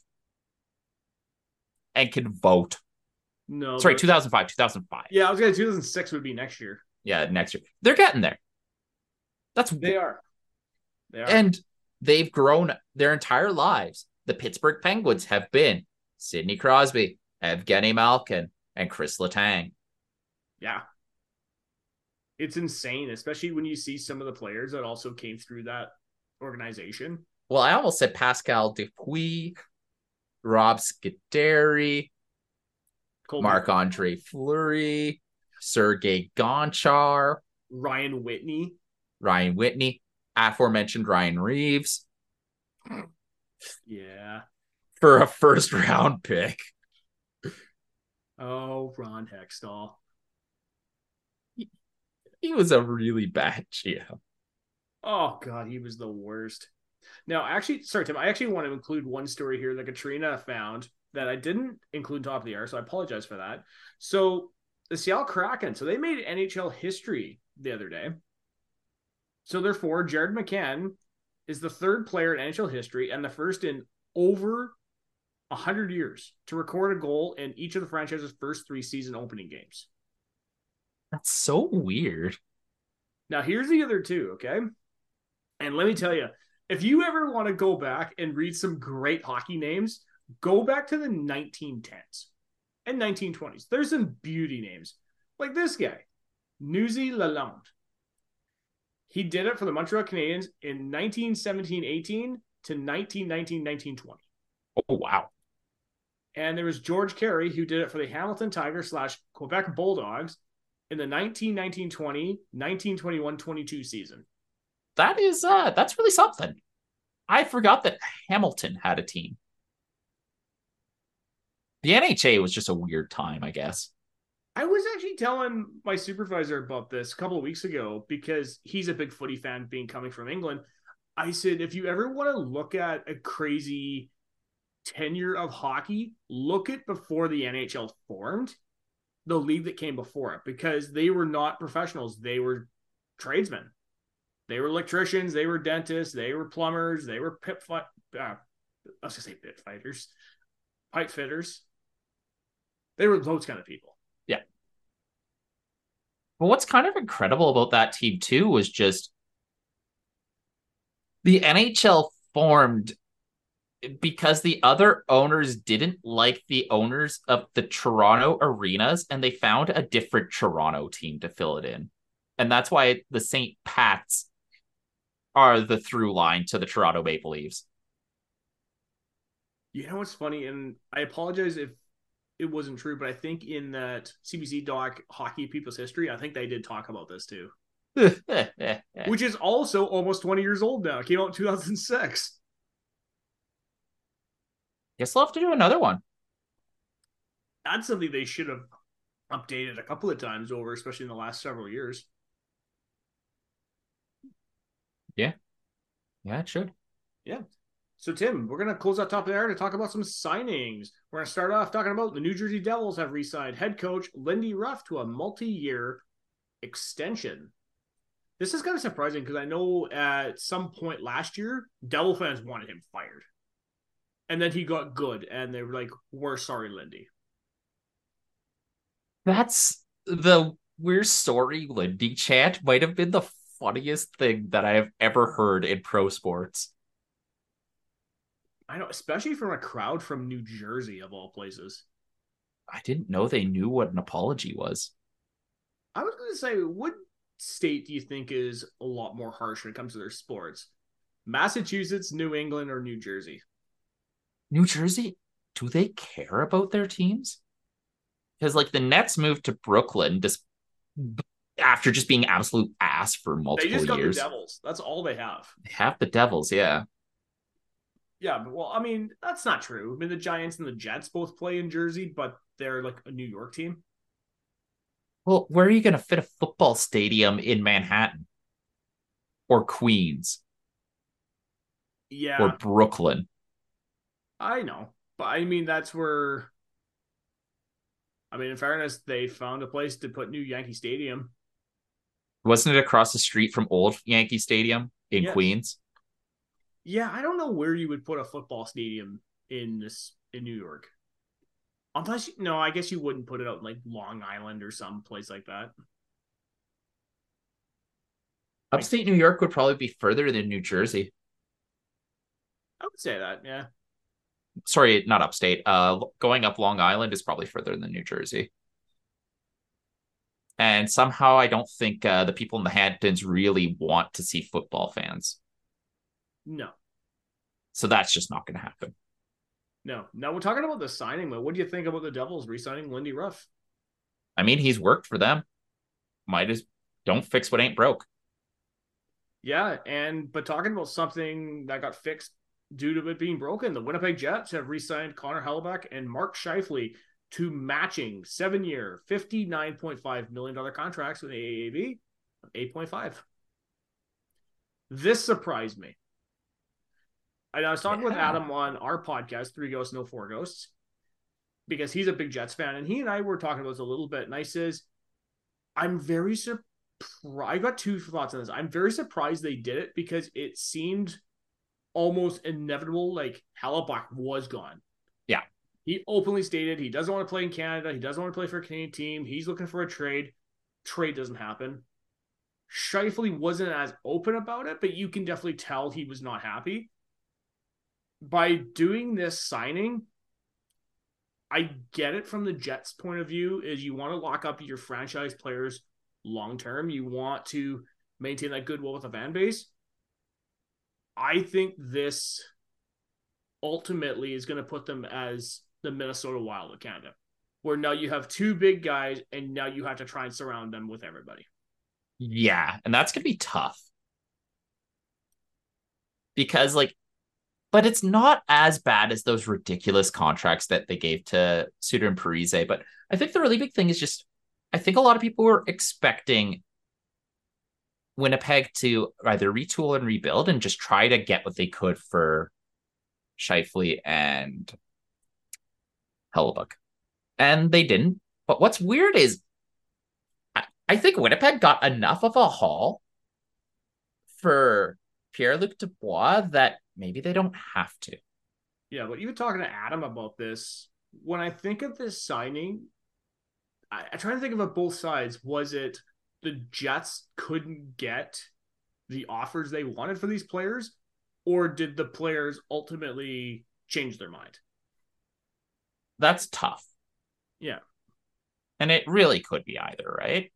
and can vote. No. Sorry, 2005, 2005. Yeah, I was going to 2006 would be next year. Yeah, next year. They're getting there. That's they are. They are. And they've grown their entire lives. The Pittsburgh Penguins have been Sidney Crosby, Evgeny Malkin, and Chris Letang. Yeah. It's insane, especially when you see some of the players that also came through that organization. Well, I almost said Pascal Dupuis, Rob Scuderi, Marc Andre Fleury, Sergei Gonchar, Ryan Whitney. Ryan Whitney, aforementioned Ryan Reaves. Yeah. For a first round pick. Oh, Ron Hextall. He, he was a really bad GM. Oh god, he was the worst. Now, actually, sorry, Tim, I actually want to include one story here that Katrina found that I didn't include top of the hour, so I apologize for that. So the Seattle Kraken, so they made NHL history the other day. So therefore, Jared McCann is the third player in NHL history and the first in over 100 years to record a goal in each of the franchise's first three season opening games. That's so weird. Now, here's the other two, okay? And let me tell you, if you ever want to go back and read some great hockey names, go back to the 1910s and 1920s. There's some beauty names like this guy, Newsy Lalonde. He did it for the Montreal Canadiens in 1917 18 to 1919 1920. Oh, wow. And there was George Carey who did it for the Hamilton Tigers slash Quebec Bulldogs in the 1919 20, 1921 22 season. That is uh that's really something. I forgot that Hamilton had a team. The NHA was just a weird time, I guess. I was actually telling my supervisor about this a couple of weeks ago because he's a big footy fan, being coming from England. I said, if you ever want to look at a crazy tenure of hockey, look at before the NHL formed, the league that came before it, because they were not professionals; they were tradesmen. They were electricians, they were dentists, they were plumbers, they were pit fight. Uh, I was gonna say pit fighters, pipe fitters. They were those kind of people. But what's kind of incredible about that team too was just the NHL formed because the other owners didn't like the owners of the Toronto arenas and they found a different Toronto team to fill it in. And that's why the St. Pat's are the through line to the Toronto Maple Leafs. You know what's funny, and I apologize if it wasn't true, but I think in that CBC doc Hockey People's History, I think they did talk about this too. [LAUGHS] Which is also almost 20 years old now. It came out in 2006. Guess they'll have to do another one. That's something they should have updated a couple of times over, especially in the last several years. Yeah. Yeah, it should. Yeah. So, Tim, we're going to close out top of the hour to talk about some signings. We're going to start off talking about the New Jersey Devils have re signed head coach Lindy Ruff to a multi year extension. This is kind of surprising because I know at some point last year, Devil fans wanted him fired. And then he got good, and they were like, We're sorry, Lindy. That's the We're sorry, Lindy chant might have been the funniest thing that I have ever heard in pro sports. I know, especially from a crowd from New Jersey, of all places. I didn't know they knew what an apology was. I was going to say, what state do you think is a lot more harsh when it comes to their sports? Massachusetts, New England, or New Jersey? New Jersey, do they care about their teams? Because like the Nets moved to Brooklyn just after just being absolute ass for multiple years. they just got years. The Devils. That's all they have. They have the Devils, yeah. Yeah, but well, I mean, that's not true. I mean, the Giants and the Jets both play in Jersey, but they're like a New York team. Well, where are you going to fit a football stadium in Manhattan or Queens? Yeah. Or Brooklyn? I know, but I mean, that's where. I mean, in fairness, they found a place to put new Yankee Stadium. Wasn't it across the street from old Yankee Stadium in Yes. Queens? Yeah, I don't know where you would put a football stadium in this in New York. Unless you, no, I guess you wouldn't put it out in like Long Island or some place like that. Upstate New York would probably be further than New Jersey. I would say that, yeah. Sorry, not upstate. Uh, going up Long Island is probably further than New Jersey. And somehow I don't think uh, the people in the Hamptons really want to see football fans. No, So that's just not going to happen. no. Now we're talking about the signing. But what do you think about the Devils re-signing Lindy Ruff? I mean, he's worked for them. Might as don't fix what ain't broke. Yeah, and but talking about something that got fixed due to it being broken, the Winnipeg Jets have re-signed Connor Hellebuyck and Mark Scheifele to matching seven-year, fifty-nine point five million dollar contracts with AAV of eight point five. This surprised me. And I was talking with Adam on our podcast, Three Ghosts, No Four Ghosts, because he's a big Jets fan, and he and I were talking about this a little bit. And I says, I'm very surprised. I got two thoughts on this. I'm very surprised they did it because it seemed almost inevitable. Like Hellebuyck was gone. Yeah. He openly stated he doesn't want to play in Canada. He doesn't want to play for a Canadian team. He's looking for a trade. Trade doesn't happen. Scheifele wasn't as open about it, but you can definitely tell he was not happy. By doing this signing, I get it from the Jets' point of view, is you want to lock up your franchise players long term. You want to maintain that goodwill with the fan base. I think this ultimately is going to put them as the Minnesota Wild of Canada, where now you have two big guys and now you have to try and surround them with everybody. Yeah, and that's gonna be tough because like but it's not as bad as those ridiculous contracts that they gave to Suter and Parise. But I think the really big thing is just I think a lot of people were expecting Winnipeg to either retool and rebuild and just try to get what they could for Scheifele and Hellebuyck. And they didn't. But what's weird is I, I think Winnipeg got enough of a haul for Pierre Luc Dubois that maybe they don't have to. Yeah, but even talking to Adam about this, when I think of this signing, I, I try to think of it both sides. Was it the Jets couldn't get the offers they wanted for these players, or did the players ultimately change their mind? That's tough. Yeah. And it really could be either, right?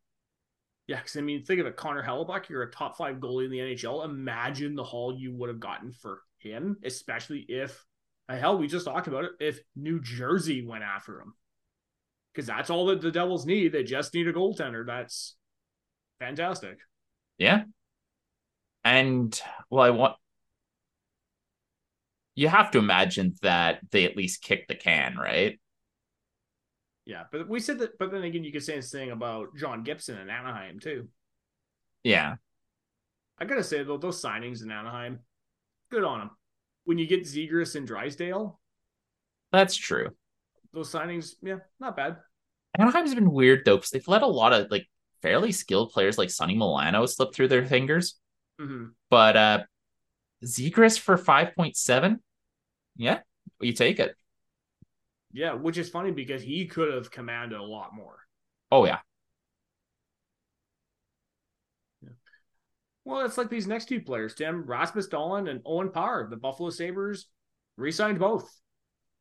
Yeah, because I mean, think of it, Connor Hellebuyck, you're a top five goalie in the NHL. Imagine the haul you would have gotten for him, especially if, uh, hell, we just talked about it, if New Jersey went after him. Because that's all that the Devils need. They just need a goaltender. That's fantastic. Yeah. And, well, I want, you have to imagine that they at least kick the can, right? Yeah, but we said that. But then again, you could say this thing about John Gibson in Anaheim too. Yeah, I gotta say though, those signings in Anaheim, good on them. When you get Zegras and Drysdale, that's true. Those signings, yeah, not bad. Anaheim's been weird though because they've let a lot of like fairly skilled players like Sonny Milano slip through their fingers. Mm-hmm. But uh Zegras for five point seven, yeah, you take it. Yeah, which is funny because he could have commanded a lot more. Oh yeah. yeah. Well, it's like these next two players, Tim Rasmus Dahlin and Owen Power. The Buffalo Sabres re-signed both.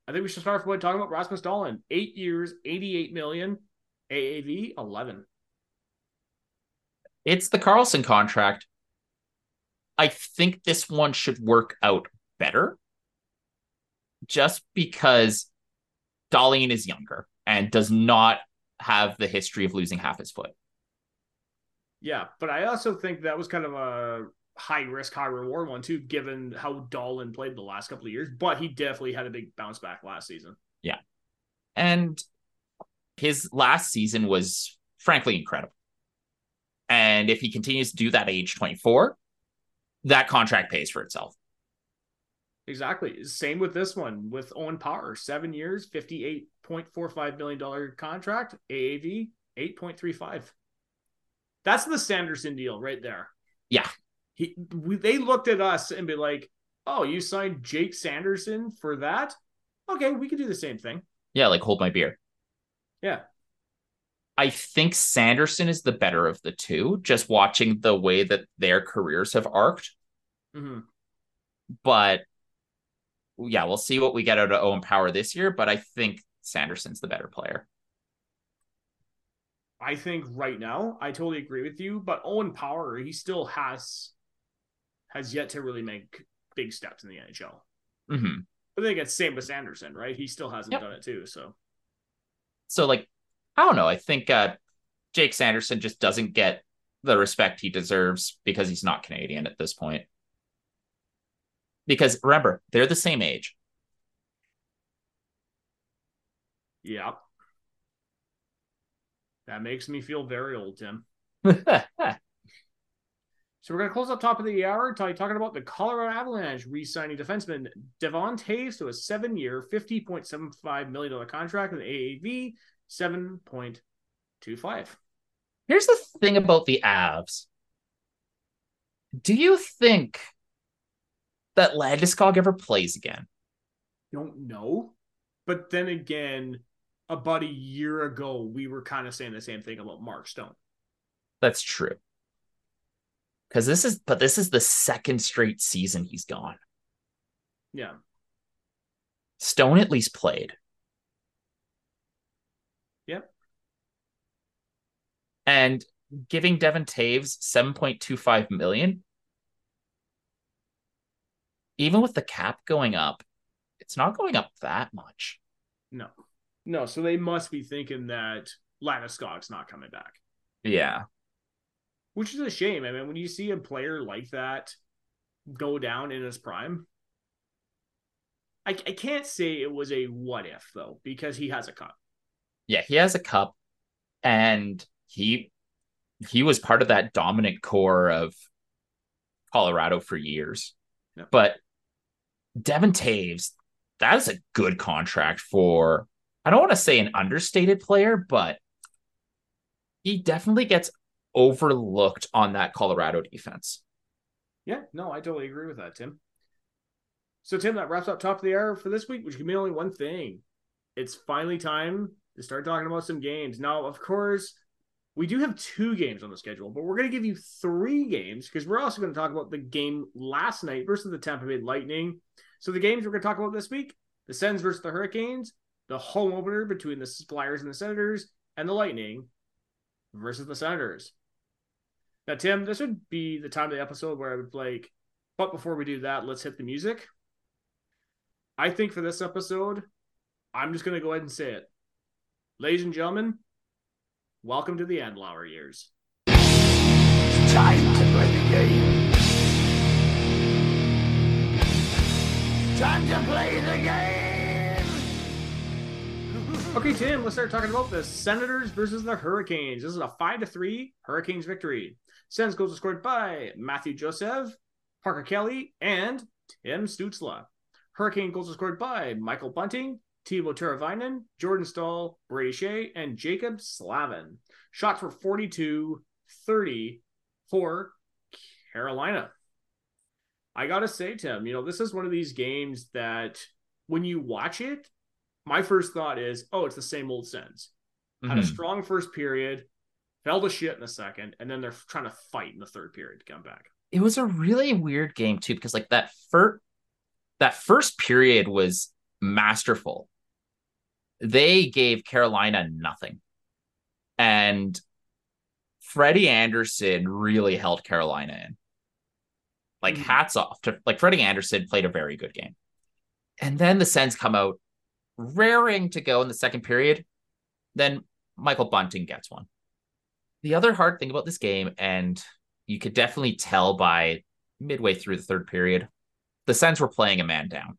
I think we should start by talking about Rasmus Dahlin. Eight years, 88 million, AAV 11. It's the Karlsson contract. I think this one should work out better just because Dahlin is younger and does not have the history of losing half his foot. Yeah, but I also think that was kind of a high risk, high reward one too, given how Dahlin played the last couple of years. But he definitely had a big bounce back last season. Yeah. And his last season was frankly incredible. And if he continues to do that at age 24, that contract pays for itself. Exactly. Same with this one with Owen Power, seven years, $58.45 million contract, AAV 8.35. That's the Sanderson deal right there. Yeah. He, we, they looked at us and be like, oh, you signed Jake Sanderson for that? Okay, we could do the same thing. Yeah, like hold my beer. Yeah. I think Sanderson is the better of the two, just watching the way that their careers have arced. Mm-hmm. But yeah, we'll see what we get out of Owen Power this year, but I think Sanderson's the better player. I think right now, I totally agree with you, but Owen Power, he still has has yet to really make big steps in the NHL. Mm-hmm. I think it's same with Sanderson, right? He still hasn't yep. done it too. So, so like, I don't know. I think uh, Jake Sanderson just doesn't get the respect he deserves because he's not Canadian at this point. Because remember, they're the same age. Yeah. That makes me feel very old, Tim. [LAUGHS] So we're going to close up top of the hour talking about the Colorado Avalanche re-signing defenseman Devon Toews to a seven-year, $50.75 million contract with AAV 7.25. Here's the thing about the Avs. Do you think that Landeskog ever plays again? Don't know. But then again, about a year ago, we were kind of saying the same thing about Mark Stone. That's true. Because this is, but this is the second straight season he's gone. Yeah. Stone at least played. Yep. And giving Devon Toews 7.25 million even with the cap going up, it's not going up that much. No. No, so they must be thinking that Landeskog's not coming back. Yeah. Which is a shame. I mean, when you see a player like that go down in his prime, I, I can't say it was a what if though, because he has a cup. Yeah, he has a cup and he he was part of that dominant core of Colorado for years. Yep. But Devon Toews, that is a good contract for I don't want to say an understated player, but he definitely gets overlooked on that Colorado defense. Yeah, no, I totally agree with that, Tim. So, Tim, that wraps up top of the hour for this week, which can be only one thing. It's finally time to start talking about some games. Now, of course, we do have two games on the schedule, but we're going to give you three games because we're also going to talk about the game last night versus the Tampa Bay Lightning. So, the games we're going to talk about this week the Sens versus the Hurricanes, the home opener between the Flyers and the Senators, and the Lightning versus the Senators. Now, Tim, this would be the time of the episode where I would like, but before we do that, let's hit the music. I think for this episode, I'm just going to go ahead and say it. Ladies and gentlemen, welcome to the Andlauer years. It's time to play the game. Time to play the game. Okay, Tim, let's start talking about the Senators versus the Hurricanes. This is a 5 to 3 Hurricanes victory. Sens goals are scored by Mathieu Joseph, Parker Kelly, and Tim Stützle. Hurricane goals are scored by Michael Bunting, Teuvo Teravainen, Jordan Staal, Brady Skjei, and Jaccob Slavin. Shots were 42 30 for Carolina. I gotta say, Tim, you know, this is one of these games that when you watch it, my first thought is, oh, it's the same old Sens. Had a Mhm. strong first period, fell to shit in the second, and then they're trying to fight in the third period to come back. It was a really weird game too because like that first that first period was masterful. They gave Carolina nothing. And Freddie Andersen really held Carolina in. Like Mhm. hats off to like Freddie Andersen played a very good game. And then the Sens come out raring to go in the second period. Then Michael Bunting gets one. The other hard thing about this game, and you could definitely tell by midway through the third period, the Sens were playing a man down.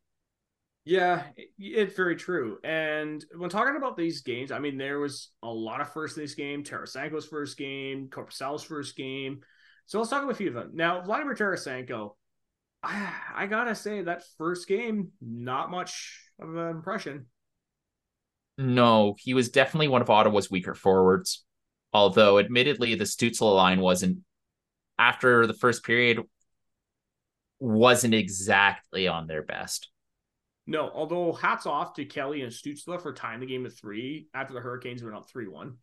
Yeah, it's very true. And when talking about these games, I mean, there was a lot of first in this game. Tarasenko's first game, Korpisalo's first game. So let's talk about a few of them. Now, Vladimir Tarasenko, I, I gotta say that first game, not much of an impression. No, he was definitely one of Ottawa's weaker forwards. Although, admittedly, the Stützle line wasn't after the first period wasn't exactly on their best. No, although hats off to Kelly and Stützle for tying the game at three after the Hurricanes went up 3 1.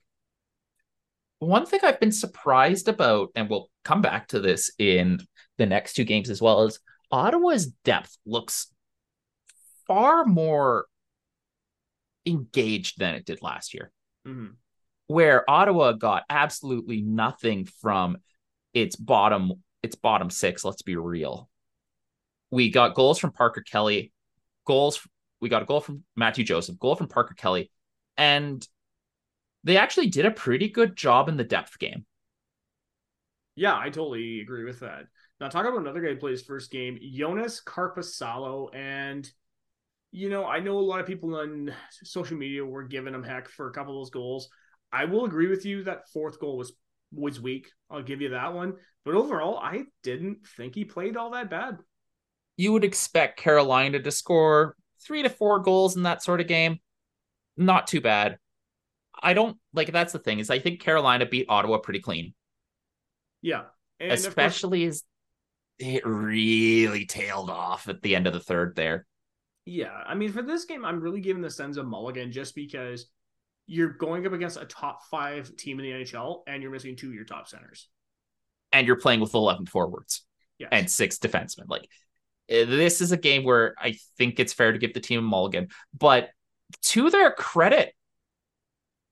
One thing I've been surprised about, and we'll come back to this in the next two games as well, is Ottawa's depth looks far more engaged than it did last year. Mm-hmm. where Ottawa got absolutely nothing from its bottom its bottom six. Let's be real. We got goals from Parker Kelly, goals. We got a goal from Mathieu Joseph, goal from Parker Kelly, and they actually did a pretty good job in the depth game. Yeah, I totally agree with that. Now, talk about another guy who plays first game, Joonas Korpisalo. And, you know, I know a lot of people on social media were giving him heck for a couple of those goals. I will agree with you that fourth goal was was weak. I'll give you that one. But overall, I didn't think he played all that bad. You would expect Carolina to score three to four goals in that sort of game. Not too bad. I don't like that's the thing is I think Carolina beat Ottawa pretty clean. Yeah. And of course- especially as it really tailed off at the end of the third there. Yeah, I mean, for this game, I'm really giving the Sens a mulligan just because you're going up against a top five team in the NHL and you're missing two of your top centers. And you're playing with 11 forwards Yes. and six defensemen. Like, this is a game where I think it's fair to give the team a mulligan. But to their credit,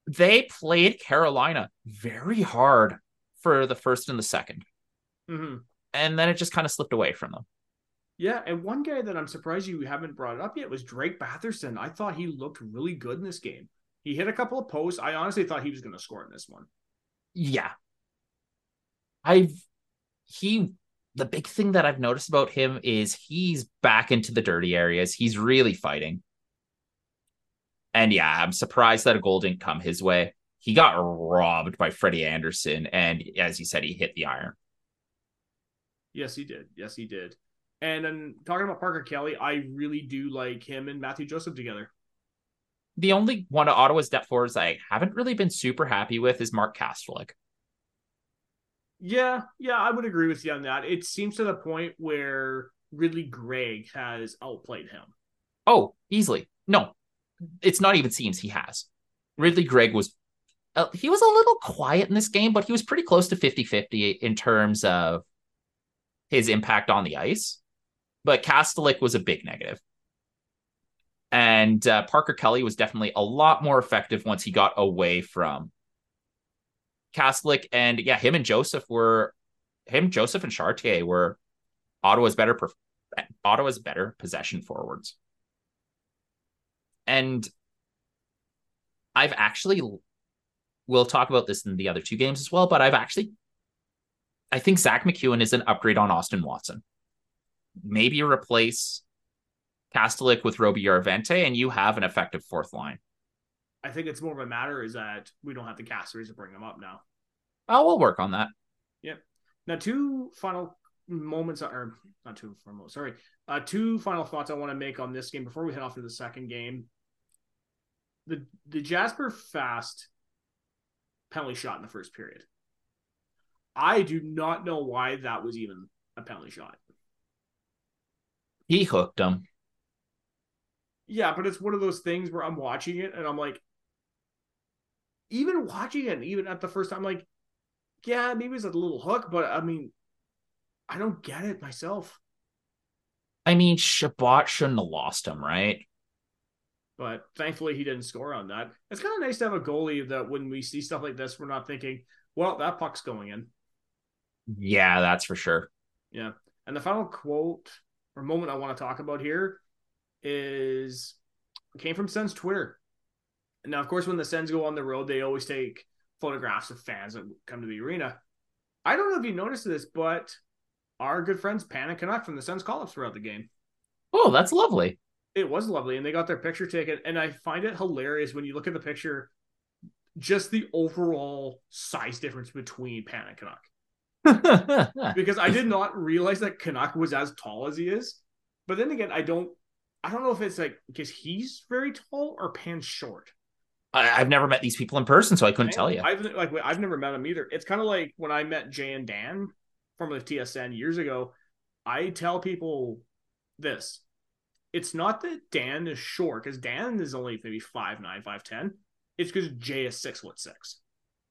they played Carolina very hard for the first and the second. hmm And then it just kind of slipped away from them. Yeah, and one guy that I'm surprised you haven't brought it up yet was Drake Batherson. I thought he looked really good in this game. He hit a couple of posts. I honestly thought he was going to score in this one. Yeah. I've he the big thing that I've noticed about him is he's back into the dirty areas. He's really fighting. And yeah, I'm surprised that a goal didn't come his way. He got robbed by Freddie Andersen, and as you said, he hit the iron. Yes, he did. Yes, he did. And then talking about Parker Kelly, I really do like him and Mathieu Joseph together. The only one of Ottawa's depth forwards I haven't really been super happy with is Mark Kastelic. Yeah, yeah, I would agree with you on that. It seems to the point where Ridly Greig has outplayed him. Oh, easily. No, it's not even seems he has. Ridly Greig was uh, he was a little quiet in this game, but he was pretty close to 50-50 in terms of his impact on the ice. But Kastelic was a big negative. And uh, Parker Kelly was definitely a lot more effective once he got away from Kastelic. And yeah, him and Joseph were him, Joseph and Chartier were Ottawa's better Ottawa's better possession forwards. And I've actually we'll talk about this in the other two games as well, but I've actually I think Zack MacEwen is an upgrade on Austin Watson. Maybe replace Kastelic with Roby Järventie, and you have an effective fourth line. I think it's more of a matter is that we don't have the casters to bring them up now. Oh, we'll work on that. Yep. Now, two final moments, or not two final, sorry, uh, two final thoughts I want to make on this game before we head off to the second game. The the Jasper Fast penalty shot in the first period. I do not know why that was even a penalty shot. He hooked him. Yeah, but it's one of those things where I'm watching it and I'm like, even watching it, even at the first time, like, yeah, maybe it's a little hook, but I mean, I don't get it myself. I mean, Chabot shouldn't have lost him, right? But thankfully, he didn't score on that. It's kind of nice to have a goalie that when we see stuff like this, we're not thinking, well, that puck's going in. Yeah, that's for sure. Yeah. And the final quote or moment I want to talk about here is came from Sen's Twitter. Now, of course, when the Sens go on the road, they always take photographs of fans that come to the arena. I don't know if you noticed this, but our good friends Pan and Canuck from the Sens call up throughout the game. Oh, that's lovely. It was lovely, and they got their picture taken. And I find it hilarious when you look at the picture, just the overall size difference between Pan and Canuck. [LAUGHS] because I did not realize that Canuck was as tall as he is. But then again, I don't I don't know if it's like because he's very tall or Pan short. I, have never met these people in person, so I couldn't tell you. I've like I've never met them either. It's kind of like when I met Jay and Dan from the TSN years ago. I tell people this: it's not that Dan is short because Dan is only maybe five nine, five ten. It's because Jay is six foot six.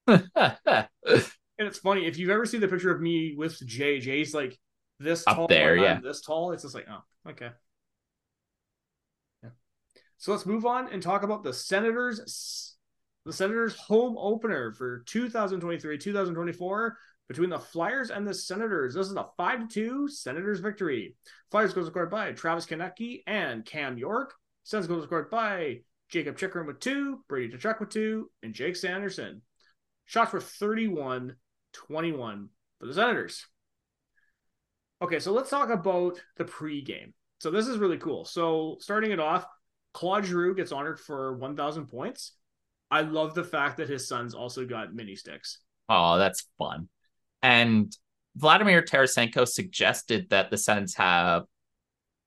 [LAUGHS] And it's funny if you've ever seen the picture of me with Jay. Jay's like this Up tall, there, yeah. this tall. It's just like, oh, okay. So let's move on and talk about the Senators. The Senators' home opener for 2023-2024 between the Flyers and the Senators. This is a 5-2 Senators victory. Flyers goes scored by Travis Konecny and Cam York. Sens goes scored by Jakob Chychrun with two, Brady Tkachuk with two, and Jake Sanderson. Shots were 31 21 for the Senators. Okay, so let's talk about the pregame. So this is really cool. So starting it off, Claude Giroux gets honored for 1,000 points. I love the fact that his sons also got mini sticks. Oh, that's fun. And Vladimir Tarasenko suggested that the Sens have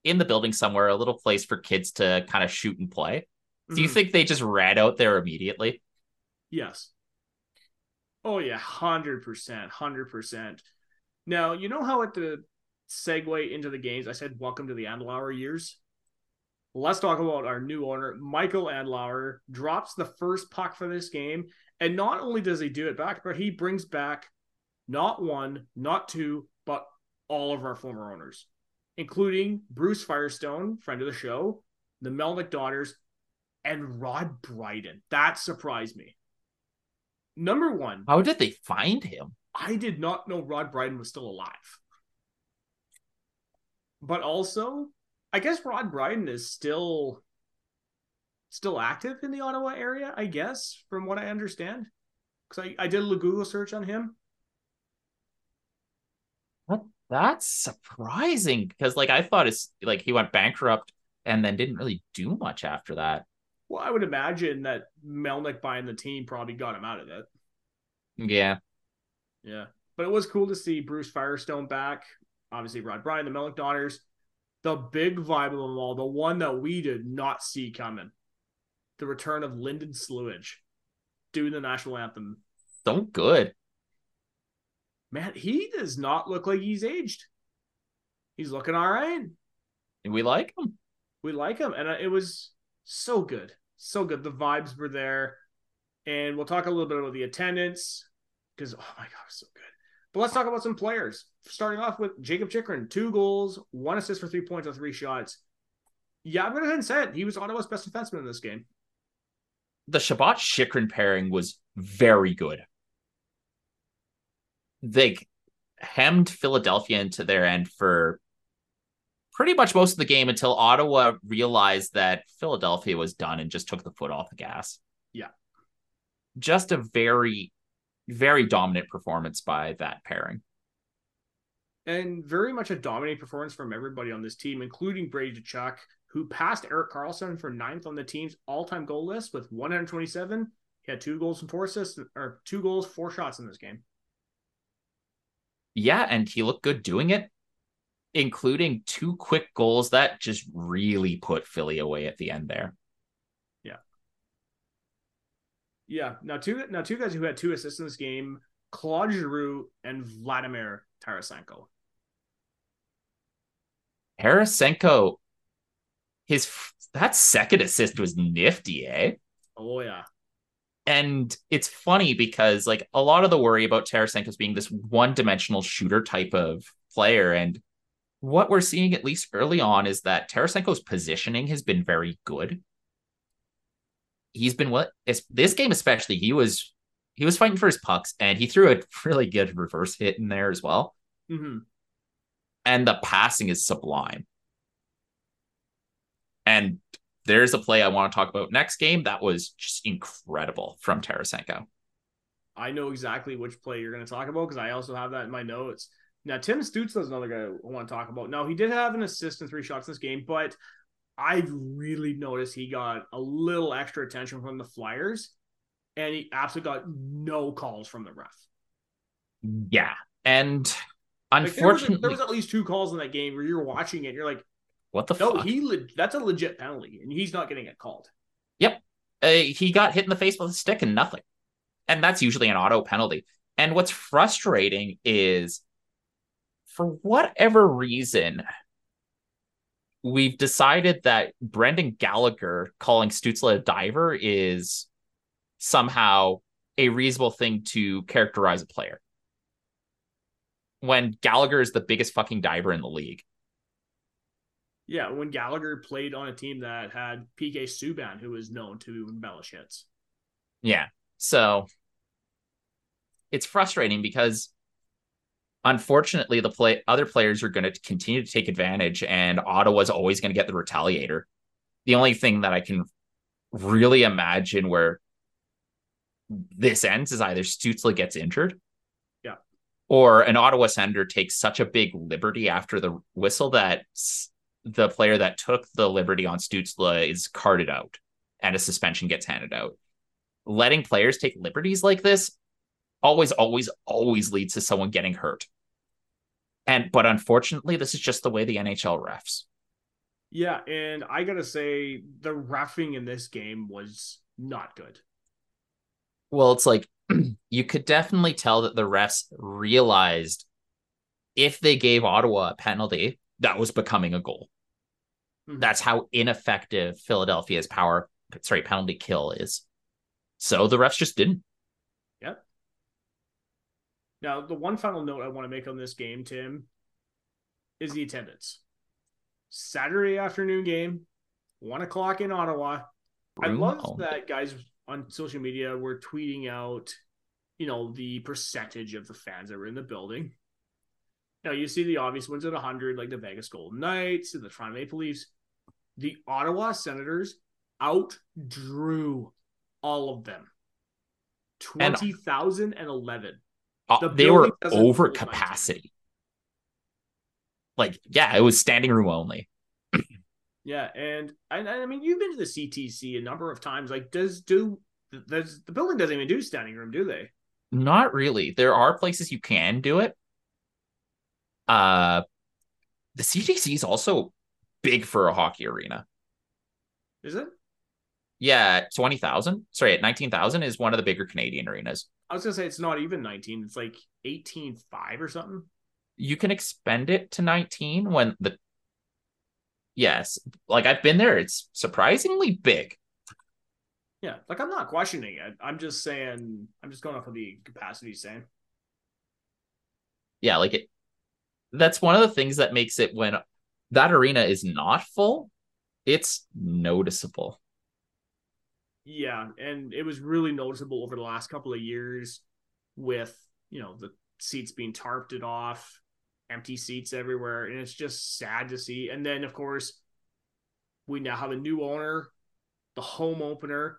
in the building somewhere a little place for kids to kind of shoot and play. Do you mm-hmm. think they just ran out there immediately? Yes. Oh yeah, hundred percent, hundred percent. Now you know how at the segue into the games, I said welcome to the Andlauer years. Let's talk about our new owner, Michael Andlauer, drops the first puck for this game, and not only does he do it back, but he brings back not one, not two, but all of our former owners, including Bruce Firestone, friend of the show, the Melnyk daughters, and Rod Bryden. That surprised me. Number one. How did they find him? I did not know Rod Bryden was still alive. but also, I guess Rod Bryden is still still active in the Ottawa area, I guess, from what I understand. Because I, I did a Google search on him. What? That's surprising because, like, I thought it's like he went bankrupt and then didn't really do much after that. Well, I would imagine that Melnyk buying the team probably got him out of it. Yeah. Yeah. But it was cool to see Bruce Firestone back. Obviously, Rod Bryan, the Melnyk daughters. The big vibe of them all, the one that we did not see coming. The return of Lyndon Slewidge doing the national anthem. So good. Man, he does not look like he's aged. He's looking all right. And we like him. We like him. And uh, it was so good. So good. The vibes were there. And we'll talk a little bit about the attendance because, oh my God, it's so. But let's talk about some players. Starting off with Jakob Chychrun, two goals, one assist for three points on three shots. Yeah, I'm going to go ahead and say it. He was Ottawa's best defenseman in this game. The Chabot Chychrun pairing was very good. They hemmed Philadelphia into their end for pretty much most of the game until Ottawa realized that Philadelphia was done and just took the foot off the gas. Yeah. Just a very, very dominant performance by that pairing. And very much a dominating performance from everybody on this team, including Brady Tkachuk, who passed Erik Karlsson for ninth on the team's all-time goal list with 127. He had two goals and four assists, or two goals, four shots in this game. Yeah, and he looked good doing it including two quick goals that just really put Philly away at the end there. Yeah. Yeah. Now two now two guys who had two assists in this game, Claude Giroux and Vladimir Tarasenko. Tarasenko, his that second assist was nifty, eh? Oh yeah. And it's funny because like a lot of the worry about Tarasenko's being this one-dimensional shooter type of player and what we're seeing, at least early on, is that Tarasenko's positioning has been very good. He's been what this game especially, he was he was fighting for his pucks and he threw a [LAUGHS] really good reverse hit in there as well. Mm-hmm. And the passing is sublime. And there's a play I want to talk about next game that was just incredible from Tarasenko. I know exactly which play you're going to talk about because I also have that in my notes. Now, Tim Stützle is another guy I want to talk about. Now, he did have an assist and three shots in this game, but I really noticed he got a little extra attention from the Flyers, and he absolutely got no calls from the ref. Yeah, and unfortunately, like there, was, there, was, at least two calls in that game where you're watching it, you're like, "What the no, fuck?" He le- that's a legit penalty, and he's not getting it called. Yep, uh, he got hit in the face with a stick and nothing, and that's usually an auto penalty. And what's frustrating is for whatever reason, we've decided that Brendan Gallagher calling Stützle a diver is somehow a reasonable thing to characterize a player. When Gallagher is the biggest fucking diver in the league. Yeah, when Gallagher played on a team that had PK Subban, who was known to embellish hits. Yeah. So it's frustrating because unfortunately, the play other players are going to continue to take advantage, and Ottawa's always going to get the retaliator. The only thing that I can really imagine where this ends is either Stützle gets injured, yeah, or an Ottawa Senator takes such a big liberty after the whistle that the player that took the liberty on Stützle is carted out, and a suspension gets handed out. Letting players take liberties like this always, always, always leads to someone getting hurt. And but unfortunately, this is just the way the NHL refs. Yeah, and I gotta say, the refing in this game was not good. Well, it's like [CLEARS THROAT] you could definitely tell that the refs realized if they gave Ottawa a penalty, that was becoming a goal. Mm-hmm. That's how ineffective Philadelphia's power, sorry, penalty kill is. So the refs just didn't. Now, the one final note I want to make on this game, Tim, is the attendance. Saturday afternoon game, one o'clock in Ottawa. I love that guys on social media were tweeting out, you know, the percentage of the fans that were in the building. Now you see the obvious ones at 100, like the Vegas Golden Knights and the Toronto Maple Leafs. The Ottawa Senators outdrew all of them. And- 20,011. Uh, The they were over capacity. Like, yeah, it was standing room only. [CLEARS THROAT] Yeah, and I, I mean you've been to the CTC a number of times. Like, does do does the building doesn't even do standing room, do they? Not really. There are places you can do it. Uh the CTC is also big for a hockey arena. Is it? Yeah, 20,000. Sorry, at 19,000 is one of the bigger Canadian arenas. I was gonna say it's not even 19. It's like 18.5 or something. You can expend it to 19 when the Yes, like I've been there. It's surprisingly big. Yeah, like I'm not questioning it. I'm just saying. I'm just going off of the capacity saying. Yeah, like it that's one of the things that makes it when that arena is not full, it's noticeable. Yeah, and it was really noticeable over the last couple of years with you know the seats being tarped off, empty seats everywhere, and it's just sad to see. And then of course, we now have a new owner, the home opener,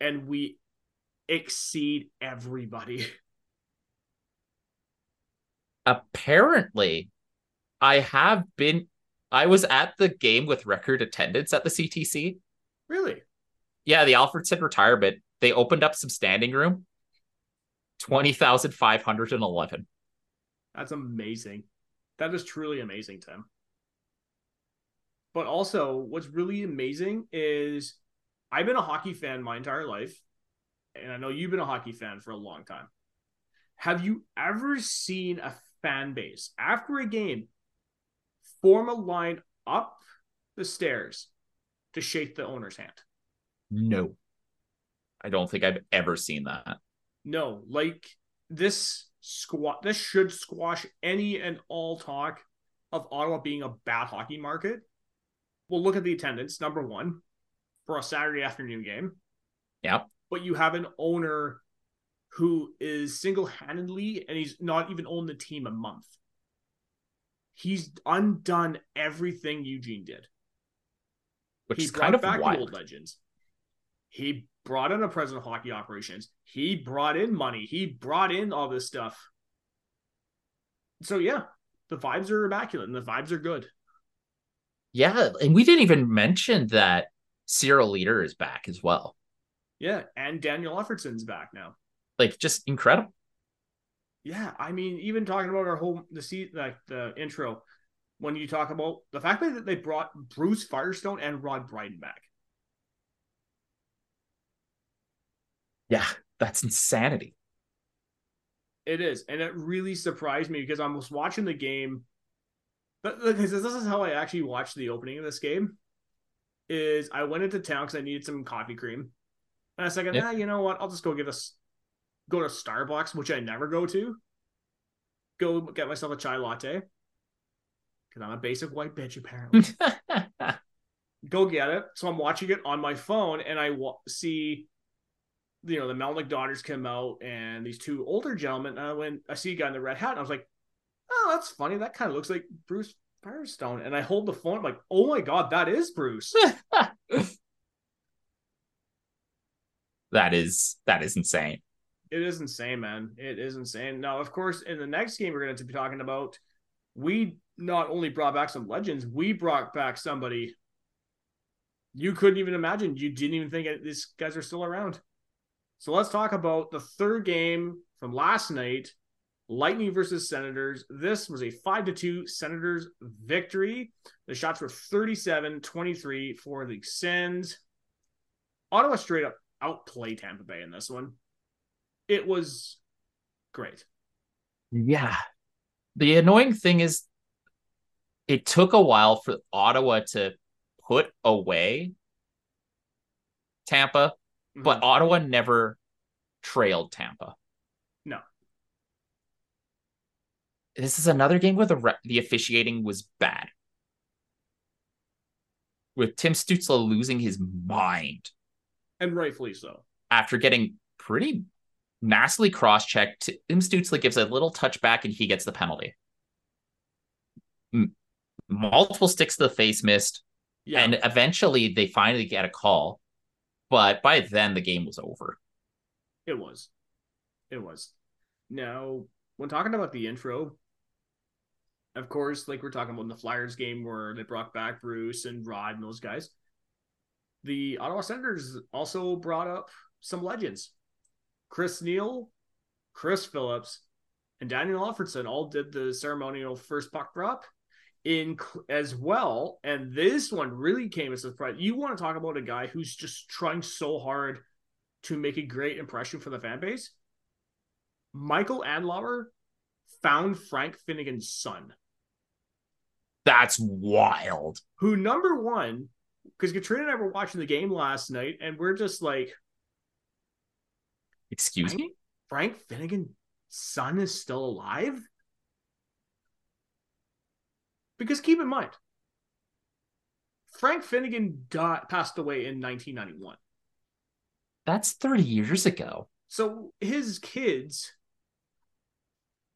and we exceed everybody. [LAUGHS] apparently I have been I was at the game with record attendance at the CTC. really? Yeah, the alfreds Alfredsson retirement. They opened up some standing room. 20,511. That's amazing. That is truly amazing, Tim. But also, what's really amazing is I've been a hockey fan my entire life, and I know you've been a hockey fan for a long time. Have you ever seen a fan base after a game form a line up the stairs to shake the owner's hand? No. I don't think I've ever seen that. No, like this squat this should squash any and all talk of Ottawa being a bad hockey market. We'll look at the attendance, number one, for a Saturday afternoon game. Yep. But you have an owner who is single-handedly and he's not even owned the team a month. He's undone everything Eugene did. Which he is kind of wild. old legends. He brought in a president of hockey operations. He brought in money. He brought in all this stuff. So yeah, the vibes are immaculate and the vibes are good. Yeah, and we didn't even mention that Cyril Leeder is back as well. Yeah, and Daniel Alfredsson's back now. Like just incredible. Yeah, I mean, even talking about our whole the seat like the intro, when you talk about the fact that they brought Bruce Firestone and Rod Bryden back. Yeah, that's insanity. It is, and it really surprised me because I was watching the game. But this is how I actually watched the opening of this game. Is I went into town because I needed some coffee cream, and I was like, Yeah. "Ah, you know what? I'll just go get us, go to Starbucks, which I never go to. Go get myself a chai latte because I'm a basic white bitch apparently. [LAUGHS] go get it. So I'm watching it on my phone, and I wa- see, you know, the Melnyk daughters come out, and these two older gentlemen. And when I see a guy in the red hat, and I was like, "Oh, that's funny. That kind of looks like Bruce Firestone." And I hold the phone, I'm like, "Oh my god, that is Bruce." [LAUGHS] that is that is insane. it is insane, man. It is insane. Now, of course, in the next game we're going to be talking about, we not only brought back some legends, we brought back somebody you couldn't even imagine. You didn't even think these guys are still around. So let's talk about the third game from last night Lightning versus Senators. This was a 5 to 2 Senators victory. The shots were 37 23 for the Sens. Ottawa straight up outplayed Tampa Bay in this one. It was great. Yeah. The annoying thing is it took a while for Ottawa to put away Tampa, but mm-hmm. Ottawa never trailed Tampa. No. This is another game where the re- the officiating was bad. With Tim Stützle losing his mind and rightfully so. after getting pretty nastily cross-checked. Tim Stützle gives a little touchback and he gets the penalty. m- multiple sticks to the face missed, Yeah. and eventually they finally get a call. But by then the game was over. It was. It was. Now, when talking about the intro, of course, like we're talking about in the Flyers game where they brought back Bruce and Rod and those guys, the Ottawa Senators also brought up some legends. Chris Neal, Chris Phillips, and Daniel Alfredsson all did the ceremonial first puck drop in as well. And this one really came as a surprise. You want to talk about a guy who's just trying so hard to make a great impression for the fan base. Michael Andlauer found Frank Finnigan's son, That's wild. who number one, because Katrina and I were watching the game last night, and we're just like, Excuse me. Frank, Frank Finnigan's son is still alive? Because keep in mind, Frank Finnigan got passed away in 1991. That's 30 years ago. So his kids,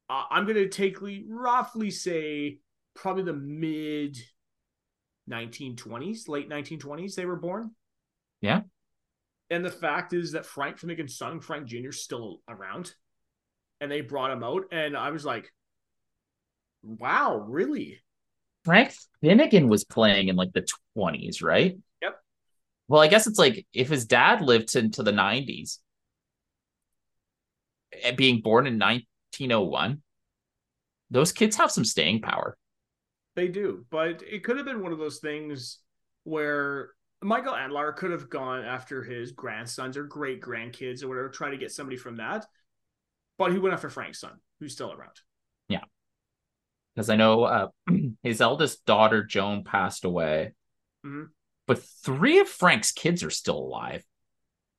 uh, I'm going to take roughly say probably the mid 1920s, late 1920s, they were born. Yeah. And the fact is that Frank Finnigan's son, Frank Jr., is still around. And they brought him out. And I was like, wow, really? Frank Finnigan was playing in like the 20s, right? Yep. Well, I guess it's like if his dad lived into the 90s, and eh, being born in 1901, those kids have some staying power. They do. But it could have been one of those things where Michael Andlauer could have gone after his grandsons or great grandkids or whatever, try to get somebody from that. But he went after Frank's son, who's still around. Because I know uh, [CLEARS THROAT] his eldest daughter, Joan, passed away, Mhm. but three of Frank's kids are still alive.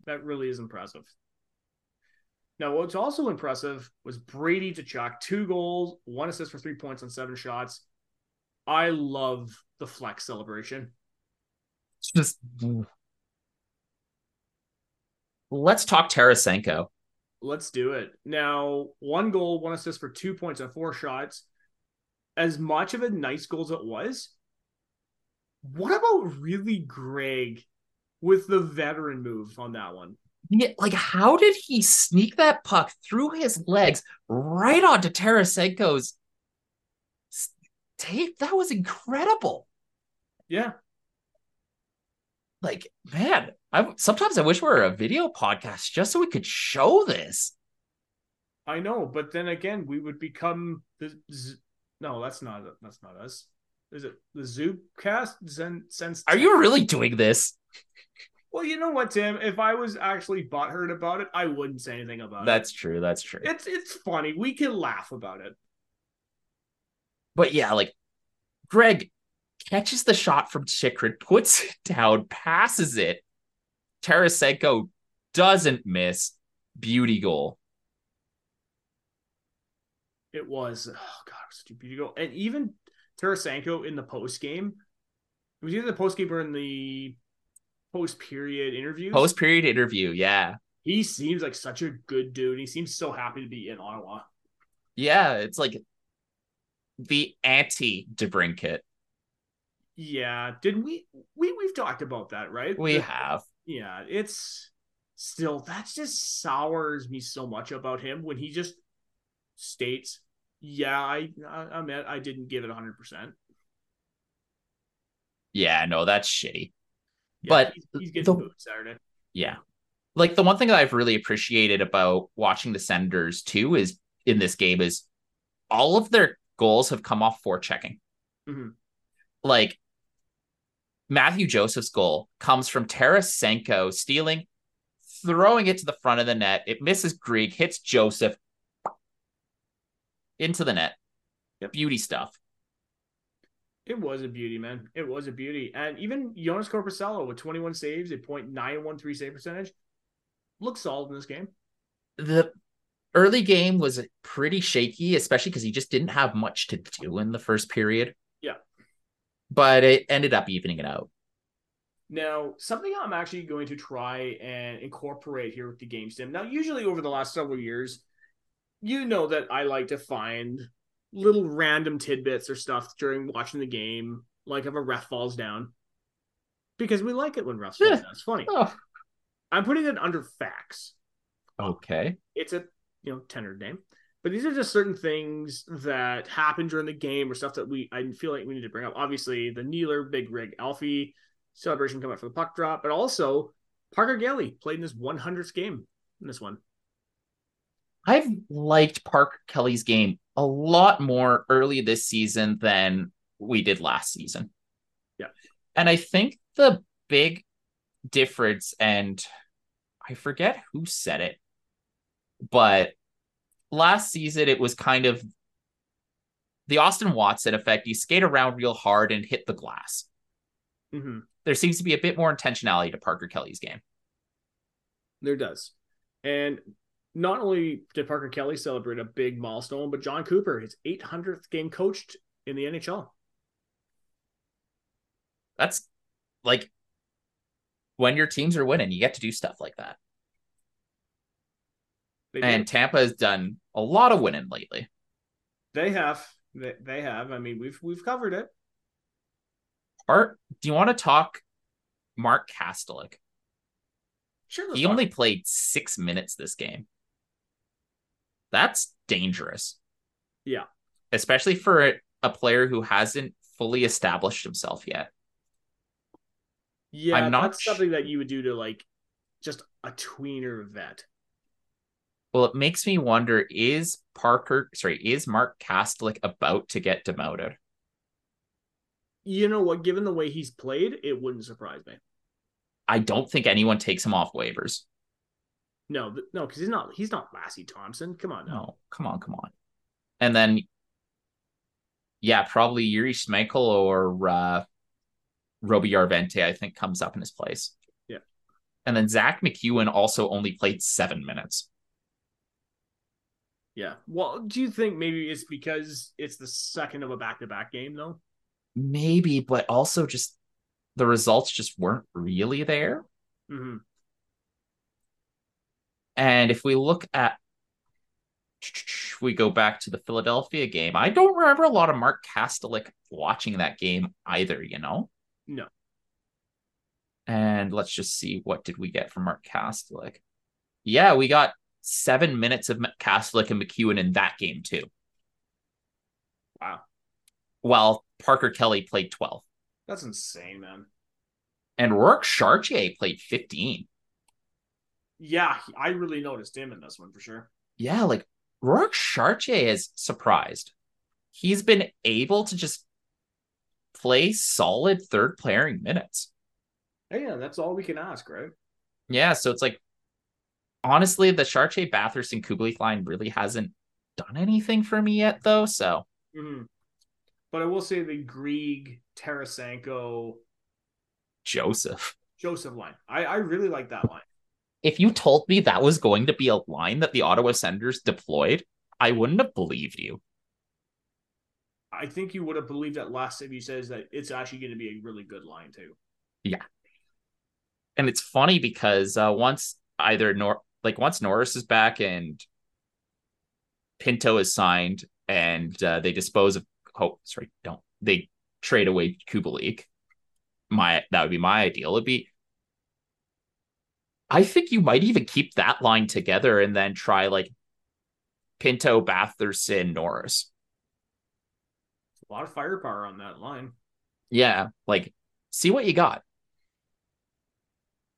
That really is impressive. Now, what's also impressive was Brady Tkachuk, two goals, one assist for three points on seven shots. I love the flex celebration. It's just. Let's talk Tarasenko. Let's do it. Now, one goal, one assist for two points on four shots. As much of a nice goal as it was, what about Ridly Greig with the veteran move on that one? Yeah, like, how did he sneak that puck through his legs right onto Tarasenko's tape? That was incredible. Yeah, Like, man, I sometimes I wish we were a video podcast just so we could show this. I know, but then again, we would become the. No, that's not that's not us. Is it the Zoopcast? Zen, sense. Are you really doing this? Well, you know what, Tim. If I was actually butthurt about it, I wouldn't say anything about it. That's true. That's true. It's it's funny. We can laugh about it. But yeah, like Greig catches the shot from Chychrun, puts it down, passes it. Tarasenko doesn't miss. Beauty goal. It was oh god, it was such a beauty goal. And even Tarasenko in the post game, it was either the post game or in the post period interview. Post period interview. Yeah. he seems like such a good dude. He seems so happy to be in Ottawa. Yeah. It's like the anti DeBrincat. Yeah, did we we we've talked about that, right? We The- have. yeah, it's still that just sours me so much about him when he just states, "Yeah, I I admit I didn't give it hundred percent." Yeah, no, that's shitty. But he's, he's getting the- booed Saturday. Yeah. Like the one thing that I've really appreciated about watching the Senators too is in this game is all of their goals have come off for checking. Mhm. Like Mathieu Joseph's goal comes from Tarasenko stealing, throwing it to the front of the net. It misses Greig, hits Joseph into the net. Yep. Beauty stuff. It was a beauty, man. It was a beauty, and even Joonas Korpisalo with twenty one saves, a point nine one three save percentage, looks solid in this game. The early game was pretty shaky, especially because he just didn't have much to do in the first period. Yeah. But it ended up evening it out. Now, something I'm actually going to try and incorporate here with the game sim. Now, usually over the last several years, you know that I like to find little random tidbits or stuff during watching the game, like if a ref falls down, because we like it when refs fall down. It's funny. Oh, I'm putting it under facts. okay. It's a you know tenor name, but these are just certain things that happen during the game or stuff that we I feel like we need to bring up. Obviously, the Neeler Big Rig Alfie celebration coming up for the puck drop, but also Parker Kelly played in his 100th game in this one. I've liked Parker Kelly's game a lot more early this season than we did last season. Yeah. And I think the big difference, and I forget who said it, but last season it was kind of the Austin Watson effect. You skate around real hard and hit the glass. Mm-hmm. There seems to be a bit more intentionality to Parker Kelly's game. There does. And not only did Parker Kelly celebrate a big milestone, but John Cooper, his 800th game coached in the NHL. That's like when your teams are winning, you get to do stuff like that. And. Tampa has done a lot of winning lately. they have. They, they have. I mean, we've we've covered it. Art, do you want to talk Mark Kastelic? Sure. He only played six minutes this game. That's dangerous. Yeah. Especially for a, player who hasn't fully established himself yet. Yeah, I'm not that's something that you would do to like just a tweener vet. Well, it makes me wonder is Parker, sorry, is Mark Kastelic about to get demoted? You know what? Given the way he's played, it wouldn't surprise me. I don't think anyone takes him off waivers. No, no, because he's not. He's not Lassi Thomson. Come on, now. No, come on, come on. And then, yeah, probably Jiri Smejkal or uh, Roby Järventie, I think, comes up in his place. Yeah. And then Zack MacEwen also only played seven minutes. Yeah. Well, do you think maybe it's because it's the second of a back-to-back game, though? Maybe, but also just the results just weren't really there. Mm-hmm. And if we look at, we go back to the Philadelphia game. I don't remember a lot of Mark Kastelic watching that game either, you know? No. And let's just see what did we get from Mark Kastelic. Yeah, we got seven minutes of Kastelic and MacEwen in that game too. Wow, While Parker Kelly played 12. that's insane, man. And Rourke Chartier played 15. Yeah, I really noticed him in this one for sure. Yeah, like Rourke Chartier is surprised. He's been able to just play solid third pairing minutes. Yeah, that's all we can ask, right? Yeah, so it's like honestly, the Chartier Batherson Kubalik line really hasn't done anything for me yet, though. So Mm-hmm. But I will say the Greig, Tarasenko, Joseph. Joseph line. I, I really like that line. If you told me that was going to be a line that the Ottawa Senators deployed, I wouldn't have believed you. I think you would have believed that less if you says that it's actually going to be a really good line too. Yeah, and it's funny because uh, once either Nor like once Norris is back and Pinto is signed and uh, they dispose of oh sorry don't they trade away Kubalik. My that would be my ideal. It'd be I think you might even keep that line together and then try like Pinto, Batherson, Norris. A lot of firepower on that line. Yeah, like see what you got.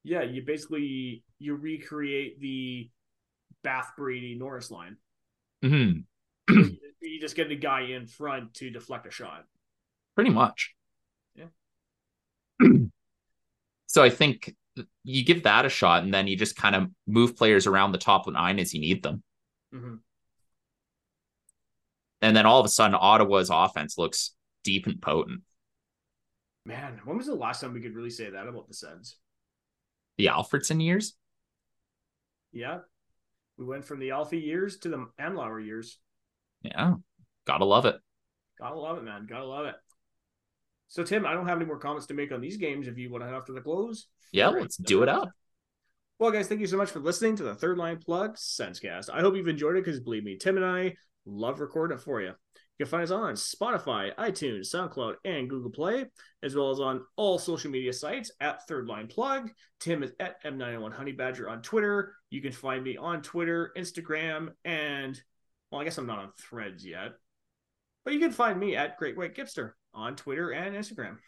Yeah, you basically you recreate the Bath Brady Norris line. hmm [CLEARS THROAT] you just get the guy in front to deflect a shot. Pretty much. Yeah. [CLEARS THROAT] so I think you give that a shot and then you just kind of move players around the top nine as you need them. Mhm. And then all of a sudden, Ottawa's offense looks deep and potent. Man, when was the last time we could really say that about the Sens? The Alfredsson years, Yeah. We went from the Alfie years to the Andlauer years. yeah, gotta love it. Gotta love it, man. Gotta love it. So, Tim, I don't have any more comments to make on these games. If you want to head off to the close, Yeah, Great. let's do it up. Well, guys, thank you so much for listening to the Third Line Plug Senscast. I hope you've enjoyed it because believe me, Tim and I love recording it for you. You can find us on Spotify, iTunes, SoundCloud, and Google Play, as well as on all social media sites at Third Line Plug. Tim is at M901 Honey Badger on Twitter. You can find me on Twitter, Instagram, and well, I guess I'm not on threads yet. But you can find me at Great White Gipster on Twitter and Instagram.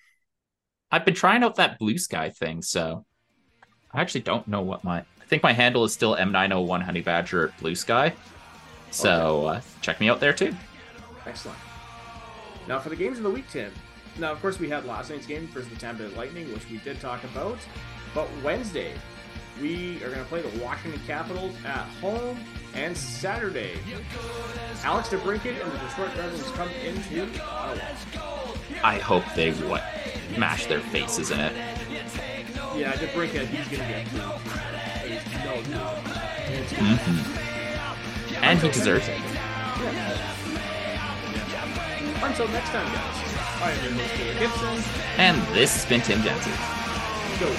I've been trying out that blue sky thing, so I actually don't know what my I think my handle is still M901 Honey Badger Blue Sky. So uh, check me out there too. Excellent. Now for the games of the week, Tim. Now, of course, we had last night's game versus the Tampa Bay Lightning, which we did talk about. But Wednesday, we are going to play the Washington Capitals at home, and Saturday, Alex DeBrincat and the Detroit Red Wings come into Ottawa. I hope they what mash their faces in it. Yeah, DeBrincat, he's going to get booed. There's no doubt. And gonna- he deserves it. Until next time, guys. I am your host, Taylor Gibson. And this has been Tim Jensen. Go.